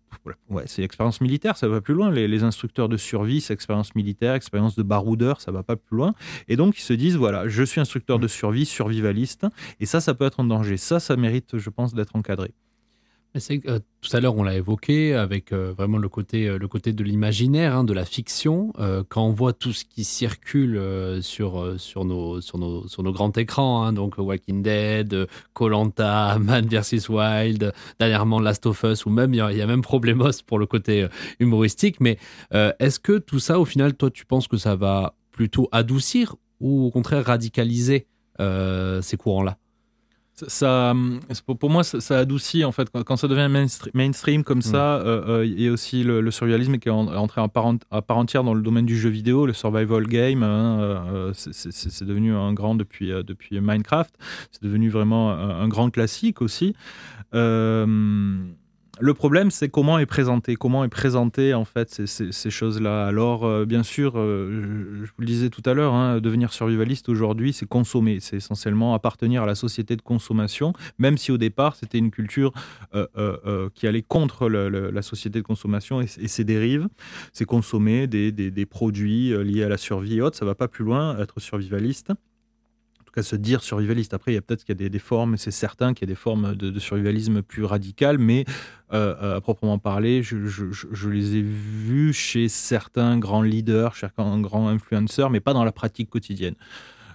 ouais, c'est l'expérience militaire, ça va plus loin. Les, instructeurs de survie, c'est expérience militaire, expérience de baroudeur, ça va pas plus loin. Et donc, ils se disent, voilà, je suis instructeur de survie, survivaliste, et ça, ça peut être en danger. Ça, ça mérite, je pense, d'être encadré. Euh, tout à l'heure, on l'a évoqué avec euh, vraiment le côté, euh, le côté de l'imaginaire, hein, de la fiction. quand on voit tout ce qui circule sur, nos grands écrans, hein, donc Walking Dead, Colanta, Man vs Wild, dernièrement Last of Us, ou même il y, a même Problemos pour le côté humoristique. Mais est-ce que tout ça, au final, toi, tu penses que ça va plutôt adoucir ou au contraire radicaliser ces courants-là? Ça, pour moi, ça, adoucit en fait quand, ça devient mainstream, comme ça. Mm. Euh, euh, il y a aussi le, survivalisme qui est entré à part, à part, entière dans le domaine du jeu vidéo, le survival game. Hein, euh, c'est devenu un grand depuis depuis Minecraft. C'est devenu vraiment un, un, grand classique aussi. Le problème, c'est comment est présenté, comment est en fait ces, choses-là. Alors, euh, bien sûr, euh, je, vous le disais tout à l'heure, hein, devenir survivaliste aujourd'hui, c'est consommer, c'est essentiellement appartenir à la société de consommation, même si au départ c'était une culture euh, qui allait contre la société de consommation et, ses dérives. C'est consommer des, des, produits liés à la survie et autres. Ça va pas plus loin, être survivaliste tout se dire survivaliste. Après, il y a peut-être qu'il y a des, formes, c'est certain qu'il y a des formes de, survivalisme plus radicales, mais euh, euh, à proprement parler, je, les ai vus chez certains grands leaders, certains grands influenceurs, mais pas dans la pratique quotidienne.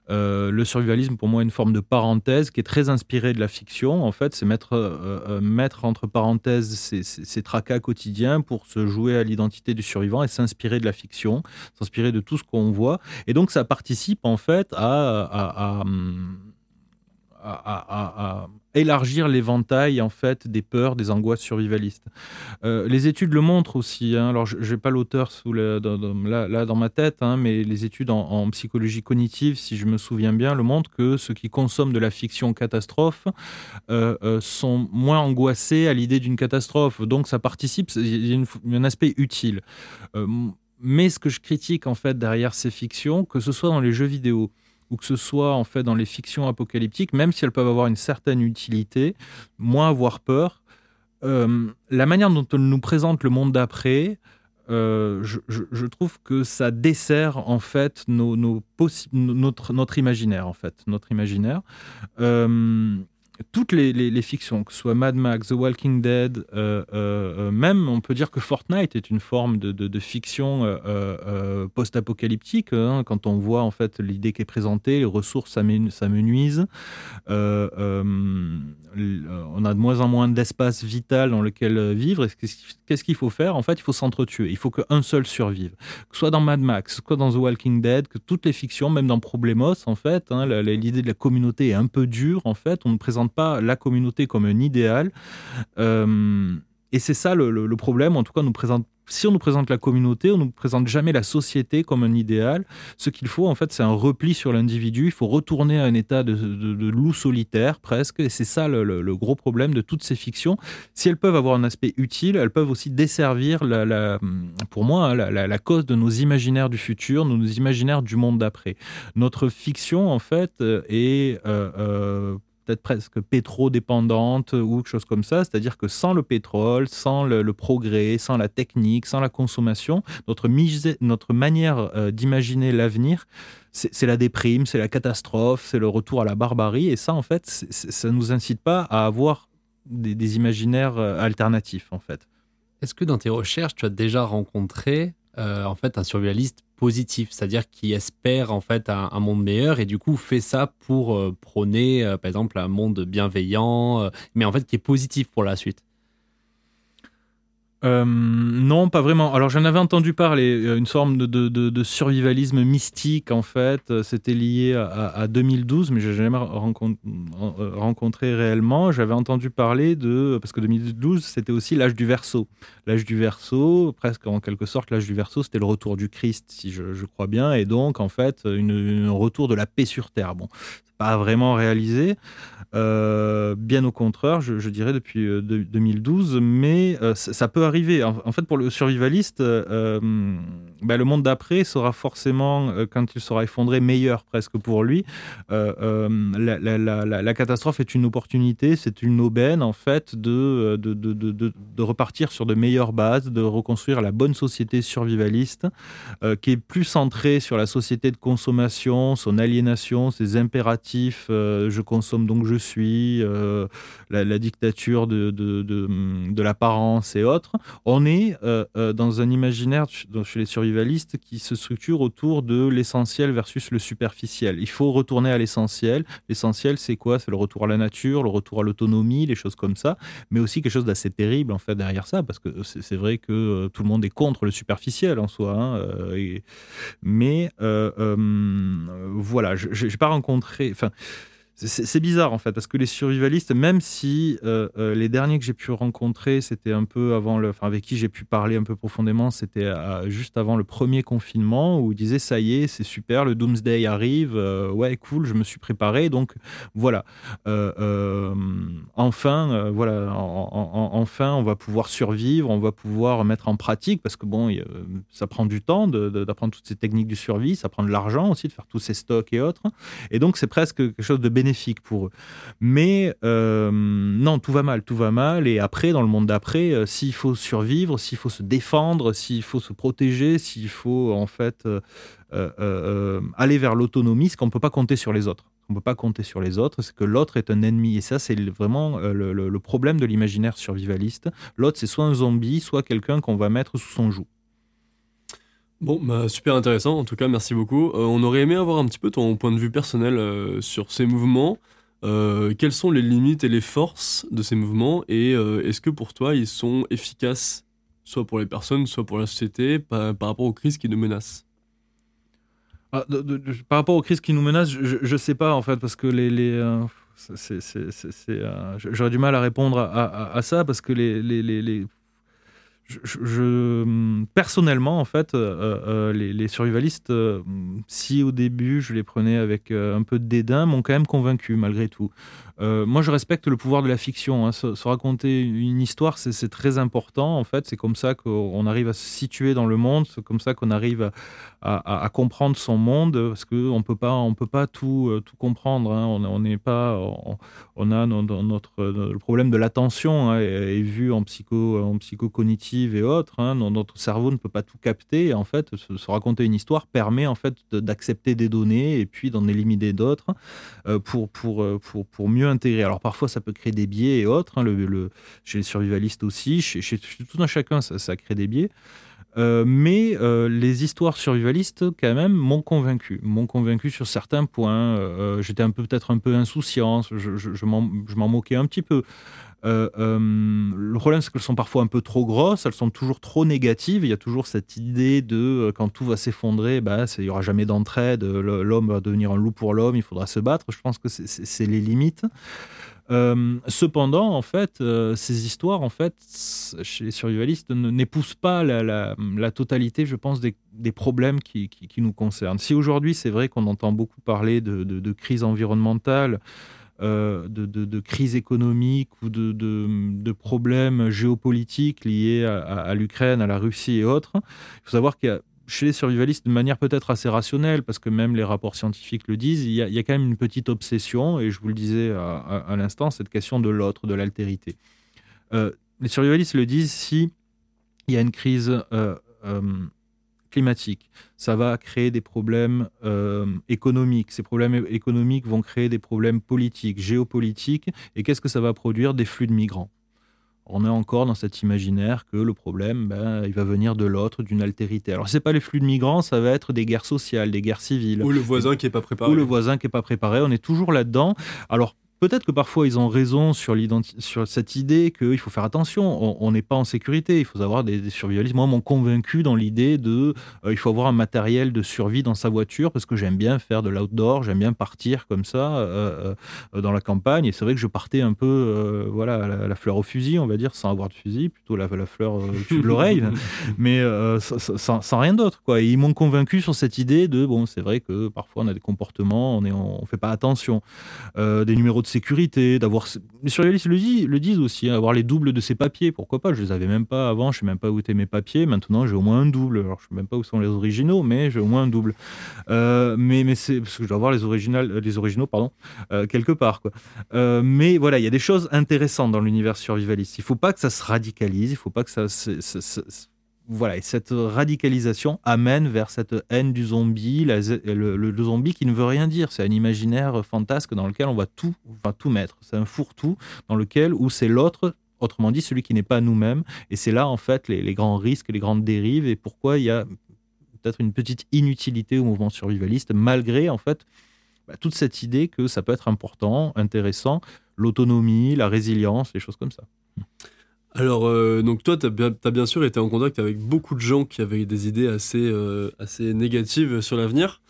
Euh, le survivalisme, pour moi, est une forme de parenthèse qui est très inspirée de la fiction. En fait, c'est mettre, euh, euh, mettre entre parenthèses ces, tracas quotidiens pour se jouer à l'identité du survivant et s'inspirer de la fiction, s'inspirer de tout ce qu'on voit. Et donc, ça participe en fait à, à élargir l'éventail en fait des peurs, des angoisses survivalistes. Euh, les études le montrent aussi. Hein. alors, je n'ai pas l'auteur sous là, dans ma tête, hein, mais les études en, psychologie cognitive, si je me souviens bien, le montrent que ceux qui consomment de la fiction catastrophe euh, euh, sont moins angoissés à l'idée d'une catastrophe. Donc, ça participe. Il y a un aspect utile. mais ce que je critique en fait derrière ces fictions, que ce soit dans les jeux vidéo, ou que ce soit en fait dans les fictions apocalyptiques, même si elles peuvent avoir une certaine utilité, moins avoir peur, euh, la manière dont on nous présente le monde d'après, euh, je, trouve que ça dessert en fait nos, notre, notre imaginaire en fait, notre imaginaire. Euh, toutes les, fictions, que ce soit Mad Max, The Walking Dead, euh, euh, euh, même on peut dire que Fortnite est une forme de, fiction post-apocalyptique. Hein, quand on voit en fait l'idée qui est présentée, les ressources s'amenuisent, on a de moins en moins d'espace vital dans lequel vivre. Qu'est-ce qu'il faut faire? En fait, il faut s'entretuer. Il faut qu'un seul survive. Que ce soit dans Mad Max, que soit dans The Walking Dead, que toutes les fictions, même dans Problemos, en fait, hein, l'idée de la communauté est un peu dure. En fait, on ne présente pas la communauté comme un idéal. Euh, et c'est ça le, problème. En tout cas, nous présente, si on nous présente la communauté, on ne nous présente jamais la société comme un idéal. Ce qu'il faut, en fait, c'est un repli sur l'individu. Il faut retourner à un état de, loup solitaire, presque. Et c'est ça le, gros problème de toutes ces fictions. Si elles peuvent avoir un aspect utile, elles peuvent aussi desservir, pour moi, hein, la, cause de nos imaginaires du futur, nos imaginaires du monde d'après. Notre fiction, en fait, est... Euh, euh, peut-être presque pétrodépendante ou quelque chose comme ça. C'est-à-dire que sans le pétrole, sans le, progrès, sans la technique, sans la consommation, notre, notre manière euh, d'imaginer l'avenir, c'est la déprime, c'est la catastrophe, c'est le retour à la barbarie. Et ça, en fait, ça ne nous incite pas à avoir des, imaginaires euh, alternatifs, en fait. Est-ce que dans tes recherches, tu as déjà rencontré euh, en fait un survivaliste positif, c'est-à-dire qui espère en fait un, monde meilleur et du coup fait ça pour euh, prôner euh, par exemple un monde bienveillant, mais en fait qui est positif pour la suite. Euh, non, pas vraiment. Alors j'en avais entendu parler, euh, une forme de, survivalisme mystique en fait. Euh, c'était lié à, 2012, mais je n'ai jamais rencontré, réellement. J'avais entendu parler de parce que 2012 c'était aussi l'âge du Verseau. L'âge du Verseau, presque en quelque sorte, l'âge du Verseau, c'était le retour du Christ, si je, crois bien, et donc en fait un retour de la paix sur terre. Bon, pas vraiment réalisé. Bien au contraire, je, dirais depuis 2012, euh, mais ça, peut arriver. En, fait, pour le survivaliste, bah, le monde d'après sera forcément, quand il sera effondré, meilleur presque pour lui. La, catastrophe est une opportunité, c'est une aubaine en fait de repartir sur de meilleures bases, de reconstruire la bonne société survivaliste qui est plus centrée sur la société de consommation, son aliénation, ses impératifs, je consomme donc je suis, la, dictature de l'apparence et autres. On est dans un imaginaire chez les survivalistes qui se structure autour de l'essentiel versus le superficiel. Il faut retourner à l'essentiel. L'essentiel, c'est quoi? C'est le retour à la nature, le retour à l'autonomie, les choses comme ça, mais aussi quelque chose d'assez terrible en fait derrière ça, parce que c'est vrai que euh, tout le monde est contre le superficiel en soi. Hein, euh, mais euh, voilà, je n'ai pas rencontré. C'est bizarre en fait, parce que les survivalistes, même si euh, euh, les derniers que j'ai pu rencontrer, c'était un peu avant le, enfin avec qui j'ai pu parler un peu profondément, c'était juste avant le premier confinement où ils disaient ça y est, c'est super, le Doomsday arrive, euh, ouais cool, je me suis préparé, donc voilà, enfin voilà, enfin on va pouvoir survivre, on va pouvoir mettre en pratique, parce que bon, ça prend du temps d'apprendre toutes ces techniques du survie, ça prend de l'argent aussi de faire tous ces stocks et autres, et donc c'est presque quelque chose de bénéfique bénéfique pour eux. Mais euh, non, tout va mal, tout va mal. Et après, dans le monde d'après, euh, s'il faut survivre, s'il faut se défendre, s'il faut se protéger, s'il faut en fait euh, aller vers l'autonomie, c'est qu'on ne peut pas compter sur les autres. On ne peut pas compter sur les autres, c'est que l'autre est un ennemi. Et ça, c'est vraiment le, problème de l'imaginaire survivaliste. L'autre, c'est soit un zombie, soit quelqu'un qu'on va mettre sous son joug. Bon, bah, super intéressant. En tout cas, merci beaucoup. Euh, on aurait aimé avoir un petit peu ton point de vue personnel euh, sur ces mouvements. Euh, quelles sont les limites et les forces de ces mouvements? Et est-ce que pour toi ils sont efficaces, soit pour les personnes, soit pour la société, par, rapport aux crises qui nous menacent? Ah, Par rapport aux crises qui nous menacent, je ne sais pas en fait, parce que les. les J'aurais du mal à répondre à, ça parce que les, les je, personnellement, en fait, euh, euh, les, survivalistes, euh, si au début je les prenais avec un peu de dédain, m'ont quand même convaincu malgré tout. Moi, je respecte le pouvoir de la fiction. Hein. Se, raconter une histoire, c'est très important. En fait, c'est comme ça qu'on arrive à se situer dans le monde. C'est comme ça qu'on arrive à, comprendre son monde, parce qu'on peut pas, on peut pas tout, tout comprendre. Hein. On n'est pas, on, a notre, le problème de l'attention hein, est, vu en psycho, en psychocognitive et autres. Hein, notre cerveau ne peut pas tout capter. En fait, se, raconter une histoire permet en fait d'accepter des données et puis d'en éliminer d'autres euh, pour, pour, euh, pour, pour, mieux intégrer. Alors parfois, ça peut créer des biais et autres. Hein, chez les survivalistes aussi, chez, tout un chacun, ça, crée des biais. Euh, mais les histoires survivalistes, quand même, m'ont convaincu. M'ont convaincu sur certains points. J'étais un peu peut-être un peu insouciant. Je m'en moquais un petit peu. Euh, euh, le problème, c'est qu'elles sont parfois un peu trop grosses, elles sont toujours trop négatives. Il y a toujours cette idée de euh, quand tout va s'effondrer, bah, il n'y aura jamais d'entraide, l'homme va devenir un loup pour l'homme, il faudra se battre. Je pense que c'est les limites. cependant, en fait, ces histoires, en fait, chez les survivalistes, n'épousent pas la, totalité, je pense, des, problèmes qui, nous concernent. Si aujourd'hui, c'est vrai qu'on entend beaucoup parler de, de crise environnementale, euh, de, crise économique ou de, problèmes géopolitiques liés à, l'Ukraine, à la Russie et autres. Il faut savoir qu'il y a chez les survivalistes, de manière peut-être assez rationnelle, parce que même les rapports scientifiques le disent, il y, a, quand même une petite obsession, et je vous le disais à, l'instant, cette question de l'autre, de l'altérité. Euh, les survivalistes le disent si il y a une crise euh, climatique. Ça va créer des problèmes euh, économiques. Ces problèmes économiques vont créer des problèmes politiques, géopolitiques. Et qu'est-ce que ça va produire Des flux de migrants? On est encore dans cet imaginaire que le problème, ben, il va venir de l'autre, d'une altérité. Alors, ce n'est pas les flux de migrants, ça va être des guerres sociales, des guerres civiles. Ou le voisin qui n'est pas préparé. Ou le voisin qui n'est pas préparé. On est toujours là-dedans. Alors, Peut-être que parfois ils ont raison sur, sur cette idée qu'il faut faire attention, on n'est pas en sécurité, il faut avoir des, des survivalistes. Moi, m'ont convaincu dans l'idée de euh, il faut avoir un matériel de survie dans sa voiture parce que j'aime bien faire de l'outdoor, j'aime bien partir comme ça euh, euh, dans la campagne. Et c'est vrai que je partais un peu voilà, la, fleur au fusil, on va dire, sans avoir de fusil, plutôt la, la fleur au-dessus de l'oreille, mais sans, rien d'autre. Quoi. ils m'ont convaincu sur cette idée de bon, c'est vrai que parfois on a des comportements, on ne on fait pas attention, des numéros sécurité, d'avoir. Les survivalistes le, disent, aussi, hein, avoir les doubles de ses papiers. Pourquoi pas Je les avais même pas avant, je sais même pas où étaient mes papiers. Maintenant, j'ai au moins un double. Alors, je sais même pas où sont les originaux, mais j'ai au moins un double. Euh, mais mais c'est parce que je dois avoir les, originales, les originaux pardon, euh, quelque part. Quoi. Euh, mais voilà, il y a des choses intéressantes dans l'univers survivaliste. Il faut pas que ça se radicalise, il faut pas que ça voilà, et cette radicalisation amène vers cette haine du zombie, le, zombie qui ne veut rien dire. C'est un imaginaire fantasque dans lequel on va tout, va tout mettre. C'est un fourre-tout dans lequel où c'est l'autre, autrement dit celui qui n'est pas nous-mêmes. Et c'est là en fait les, grands risques, les grandes dérives et pourquoi il y a peut-être une petite inutilité au mouvement survivaliste malgré en fait bah, toute cette idée que ça peut être important, intéressant, l'autonomie, la résilience, les choses comme ça. Alors, euh, donc toi, tu as, bien sûr été en contact avec beaucoup de gens qui avaient des idées assez, euh, assez négatives sur l'avenir.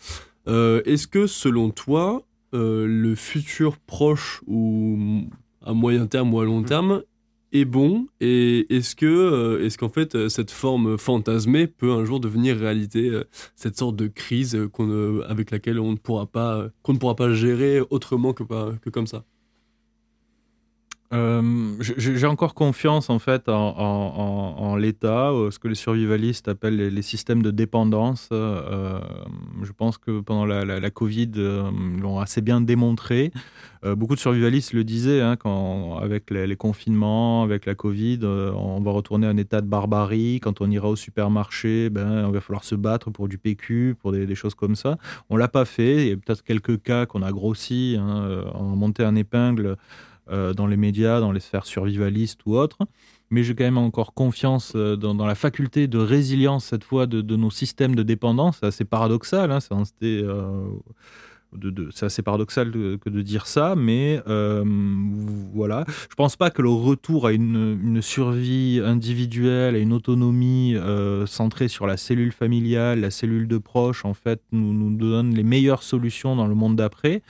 Euh, est-ce que, selon toi, le futur proche ou à moyen terme ou à long terme est bon? Et est-ce que, est-ce qu'en fait, cette forme fantasmée peut un jour devenir réalité, cette sorte de crise avec laquelle on ne pourra pas, qu'on ne pourra pas gérer autrement que, que comme ça? Euh, j'ai encore confiance en fait en, l'État, euh, ce que les survivalistes appellent les, systèmes de dépendance. Euh, je pense que pendant la, Covid, ils l'ont assez bien démontré. beaucoup de survivalistes le disaient, hein, quand, avec les, confinements, avec la Covid, on va retourner à un état de barbarie. Quand on ira au supermarché, ben, on va falloir se battre pour du PQ, pour des, choses comme ça. On l'a pas fait. Il y a peut-être quelques cas qu'on a grossi, hein, on a monté un épingle. Euh, dans les médias, dans les sphères survivalistes ou autres. Mais j'ai quand même encore confiance euh, dans, la faculté de résilience, cette fois, de, nos systèmes de dépendance. C'est assez paradoxal. Hein, c'est assez paradoxal que de dire ça, mais euh, voilà. Je pense pas que le retour à une, survie individuelle, à une autonomie euh, centrée sur la cellule familiale, la cellule de proche, en fait, nous donne les meilleures solutions dans le monde d'après.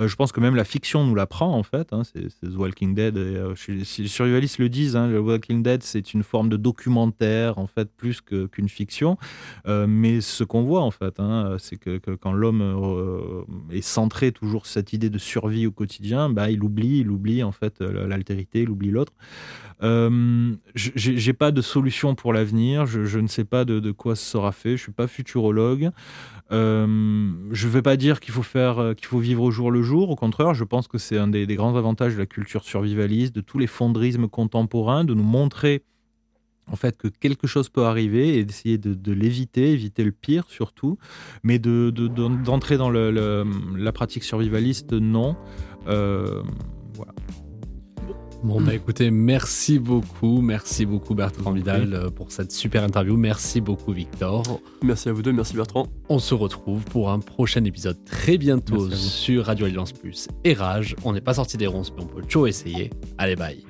Euh, je pense que même la fiction nous l'apprend, en fait. Hein, c'est The Walking Dead. si les survivalistes le disent, hein, The Walking Dead, c'est une forme de documentaire, en fait, plus qu'une fiction. mais ce qu'on voit, en fait, hein, c'est que, quand l'homme est centré toujours sur cette idée de survie au quotidien, bah, il oublie, il oublie en fait euh, l'altérité, il oublie l'autre. Euh, j'ai pas de solution pour l'avenir, je, ne sais pas de, quoi ce sera fait, je suis pas futurologue. Euh, je vais pas dire qu'il faut faire, euh, qu'il faut vivre au jour le Au contraire, je pense que c'est un des, grands avantages de la culture survivaliste, de tous les fondrismes contemporains, de nous montrer en fait que quelque chose peut arriver et d'essayer de, l'éviter, éviter le pire surtout, mais d'entrer de, dans la pratique survivaliste, non. Euh. Bon, bah écoutez, merci beaucoup, merci beaucoup Bertrand Vidal euh, pour cette super interview. Merci beaucoup Victor. Merci à vous deux, merci Bertrand. On se retrouve pour un prochain épisode très bientôt sur Radio Alliance Plus et Rage. On n'est pas sorti des ronces, mais on peut toujours essayer. Allez, bye.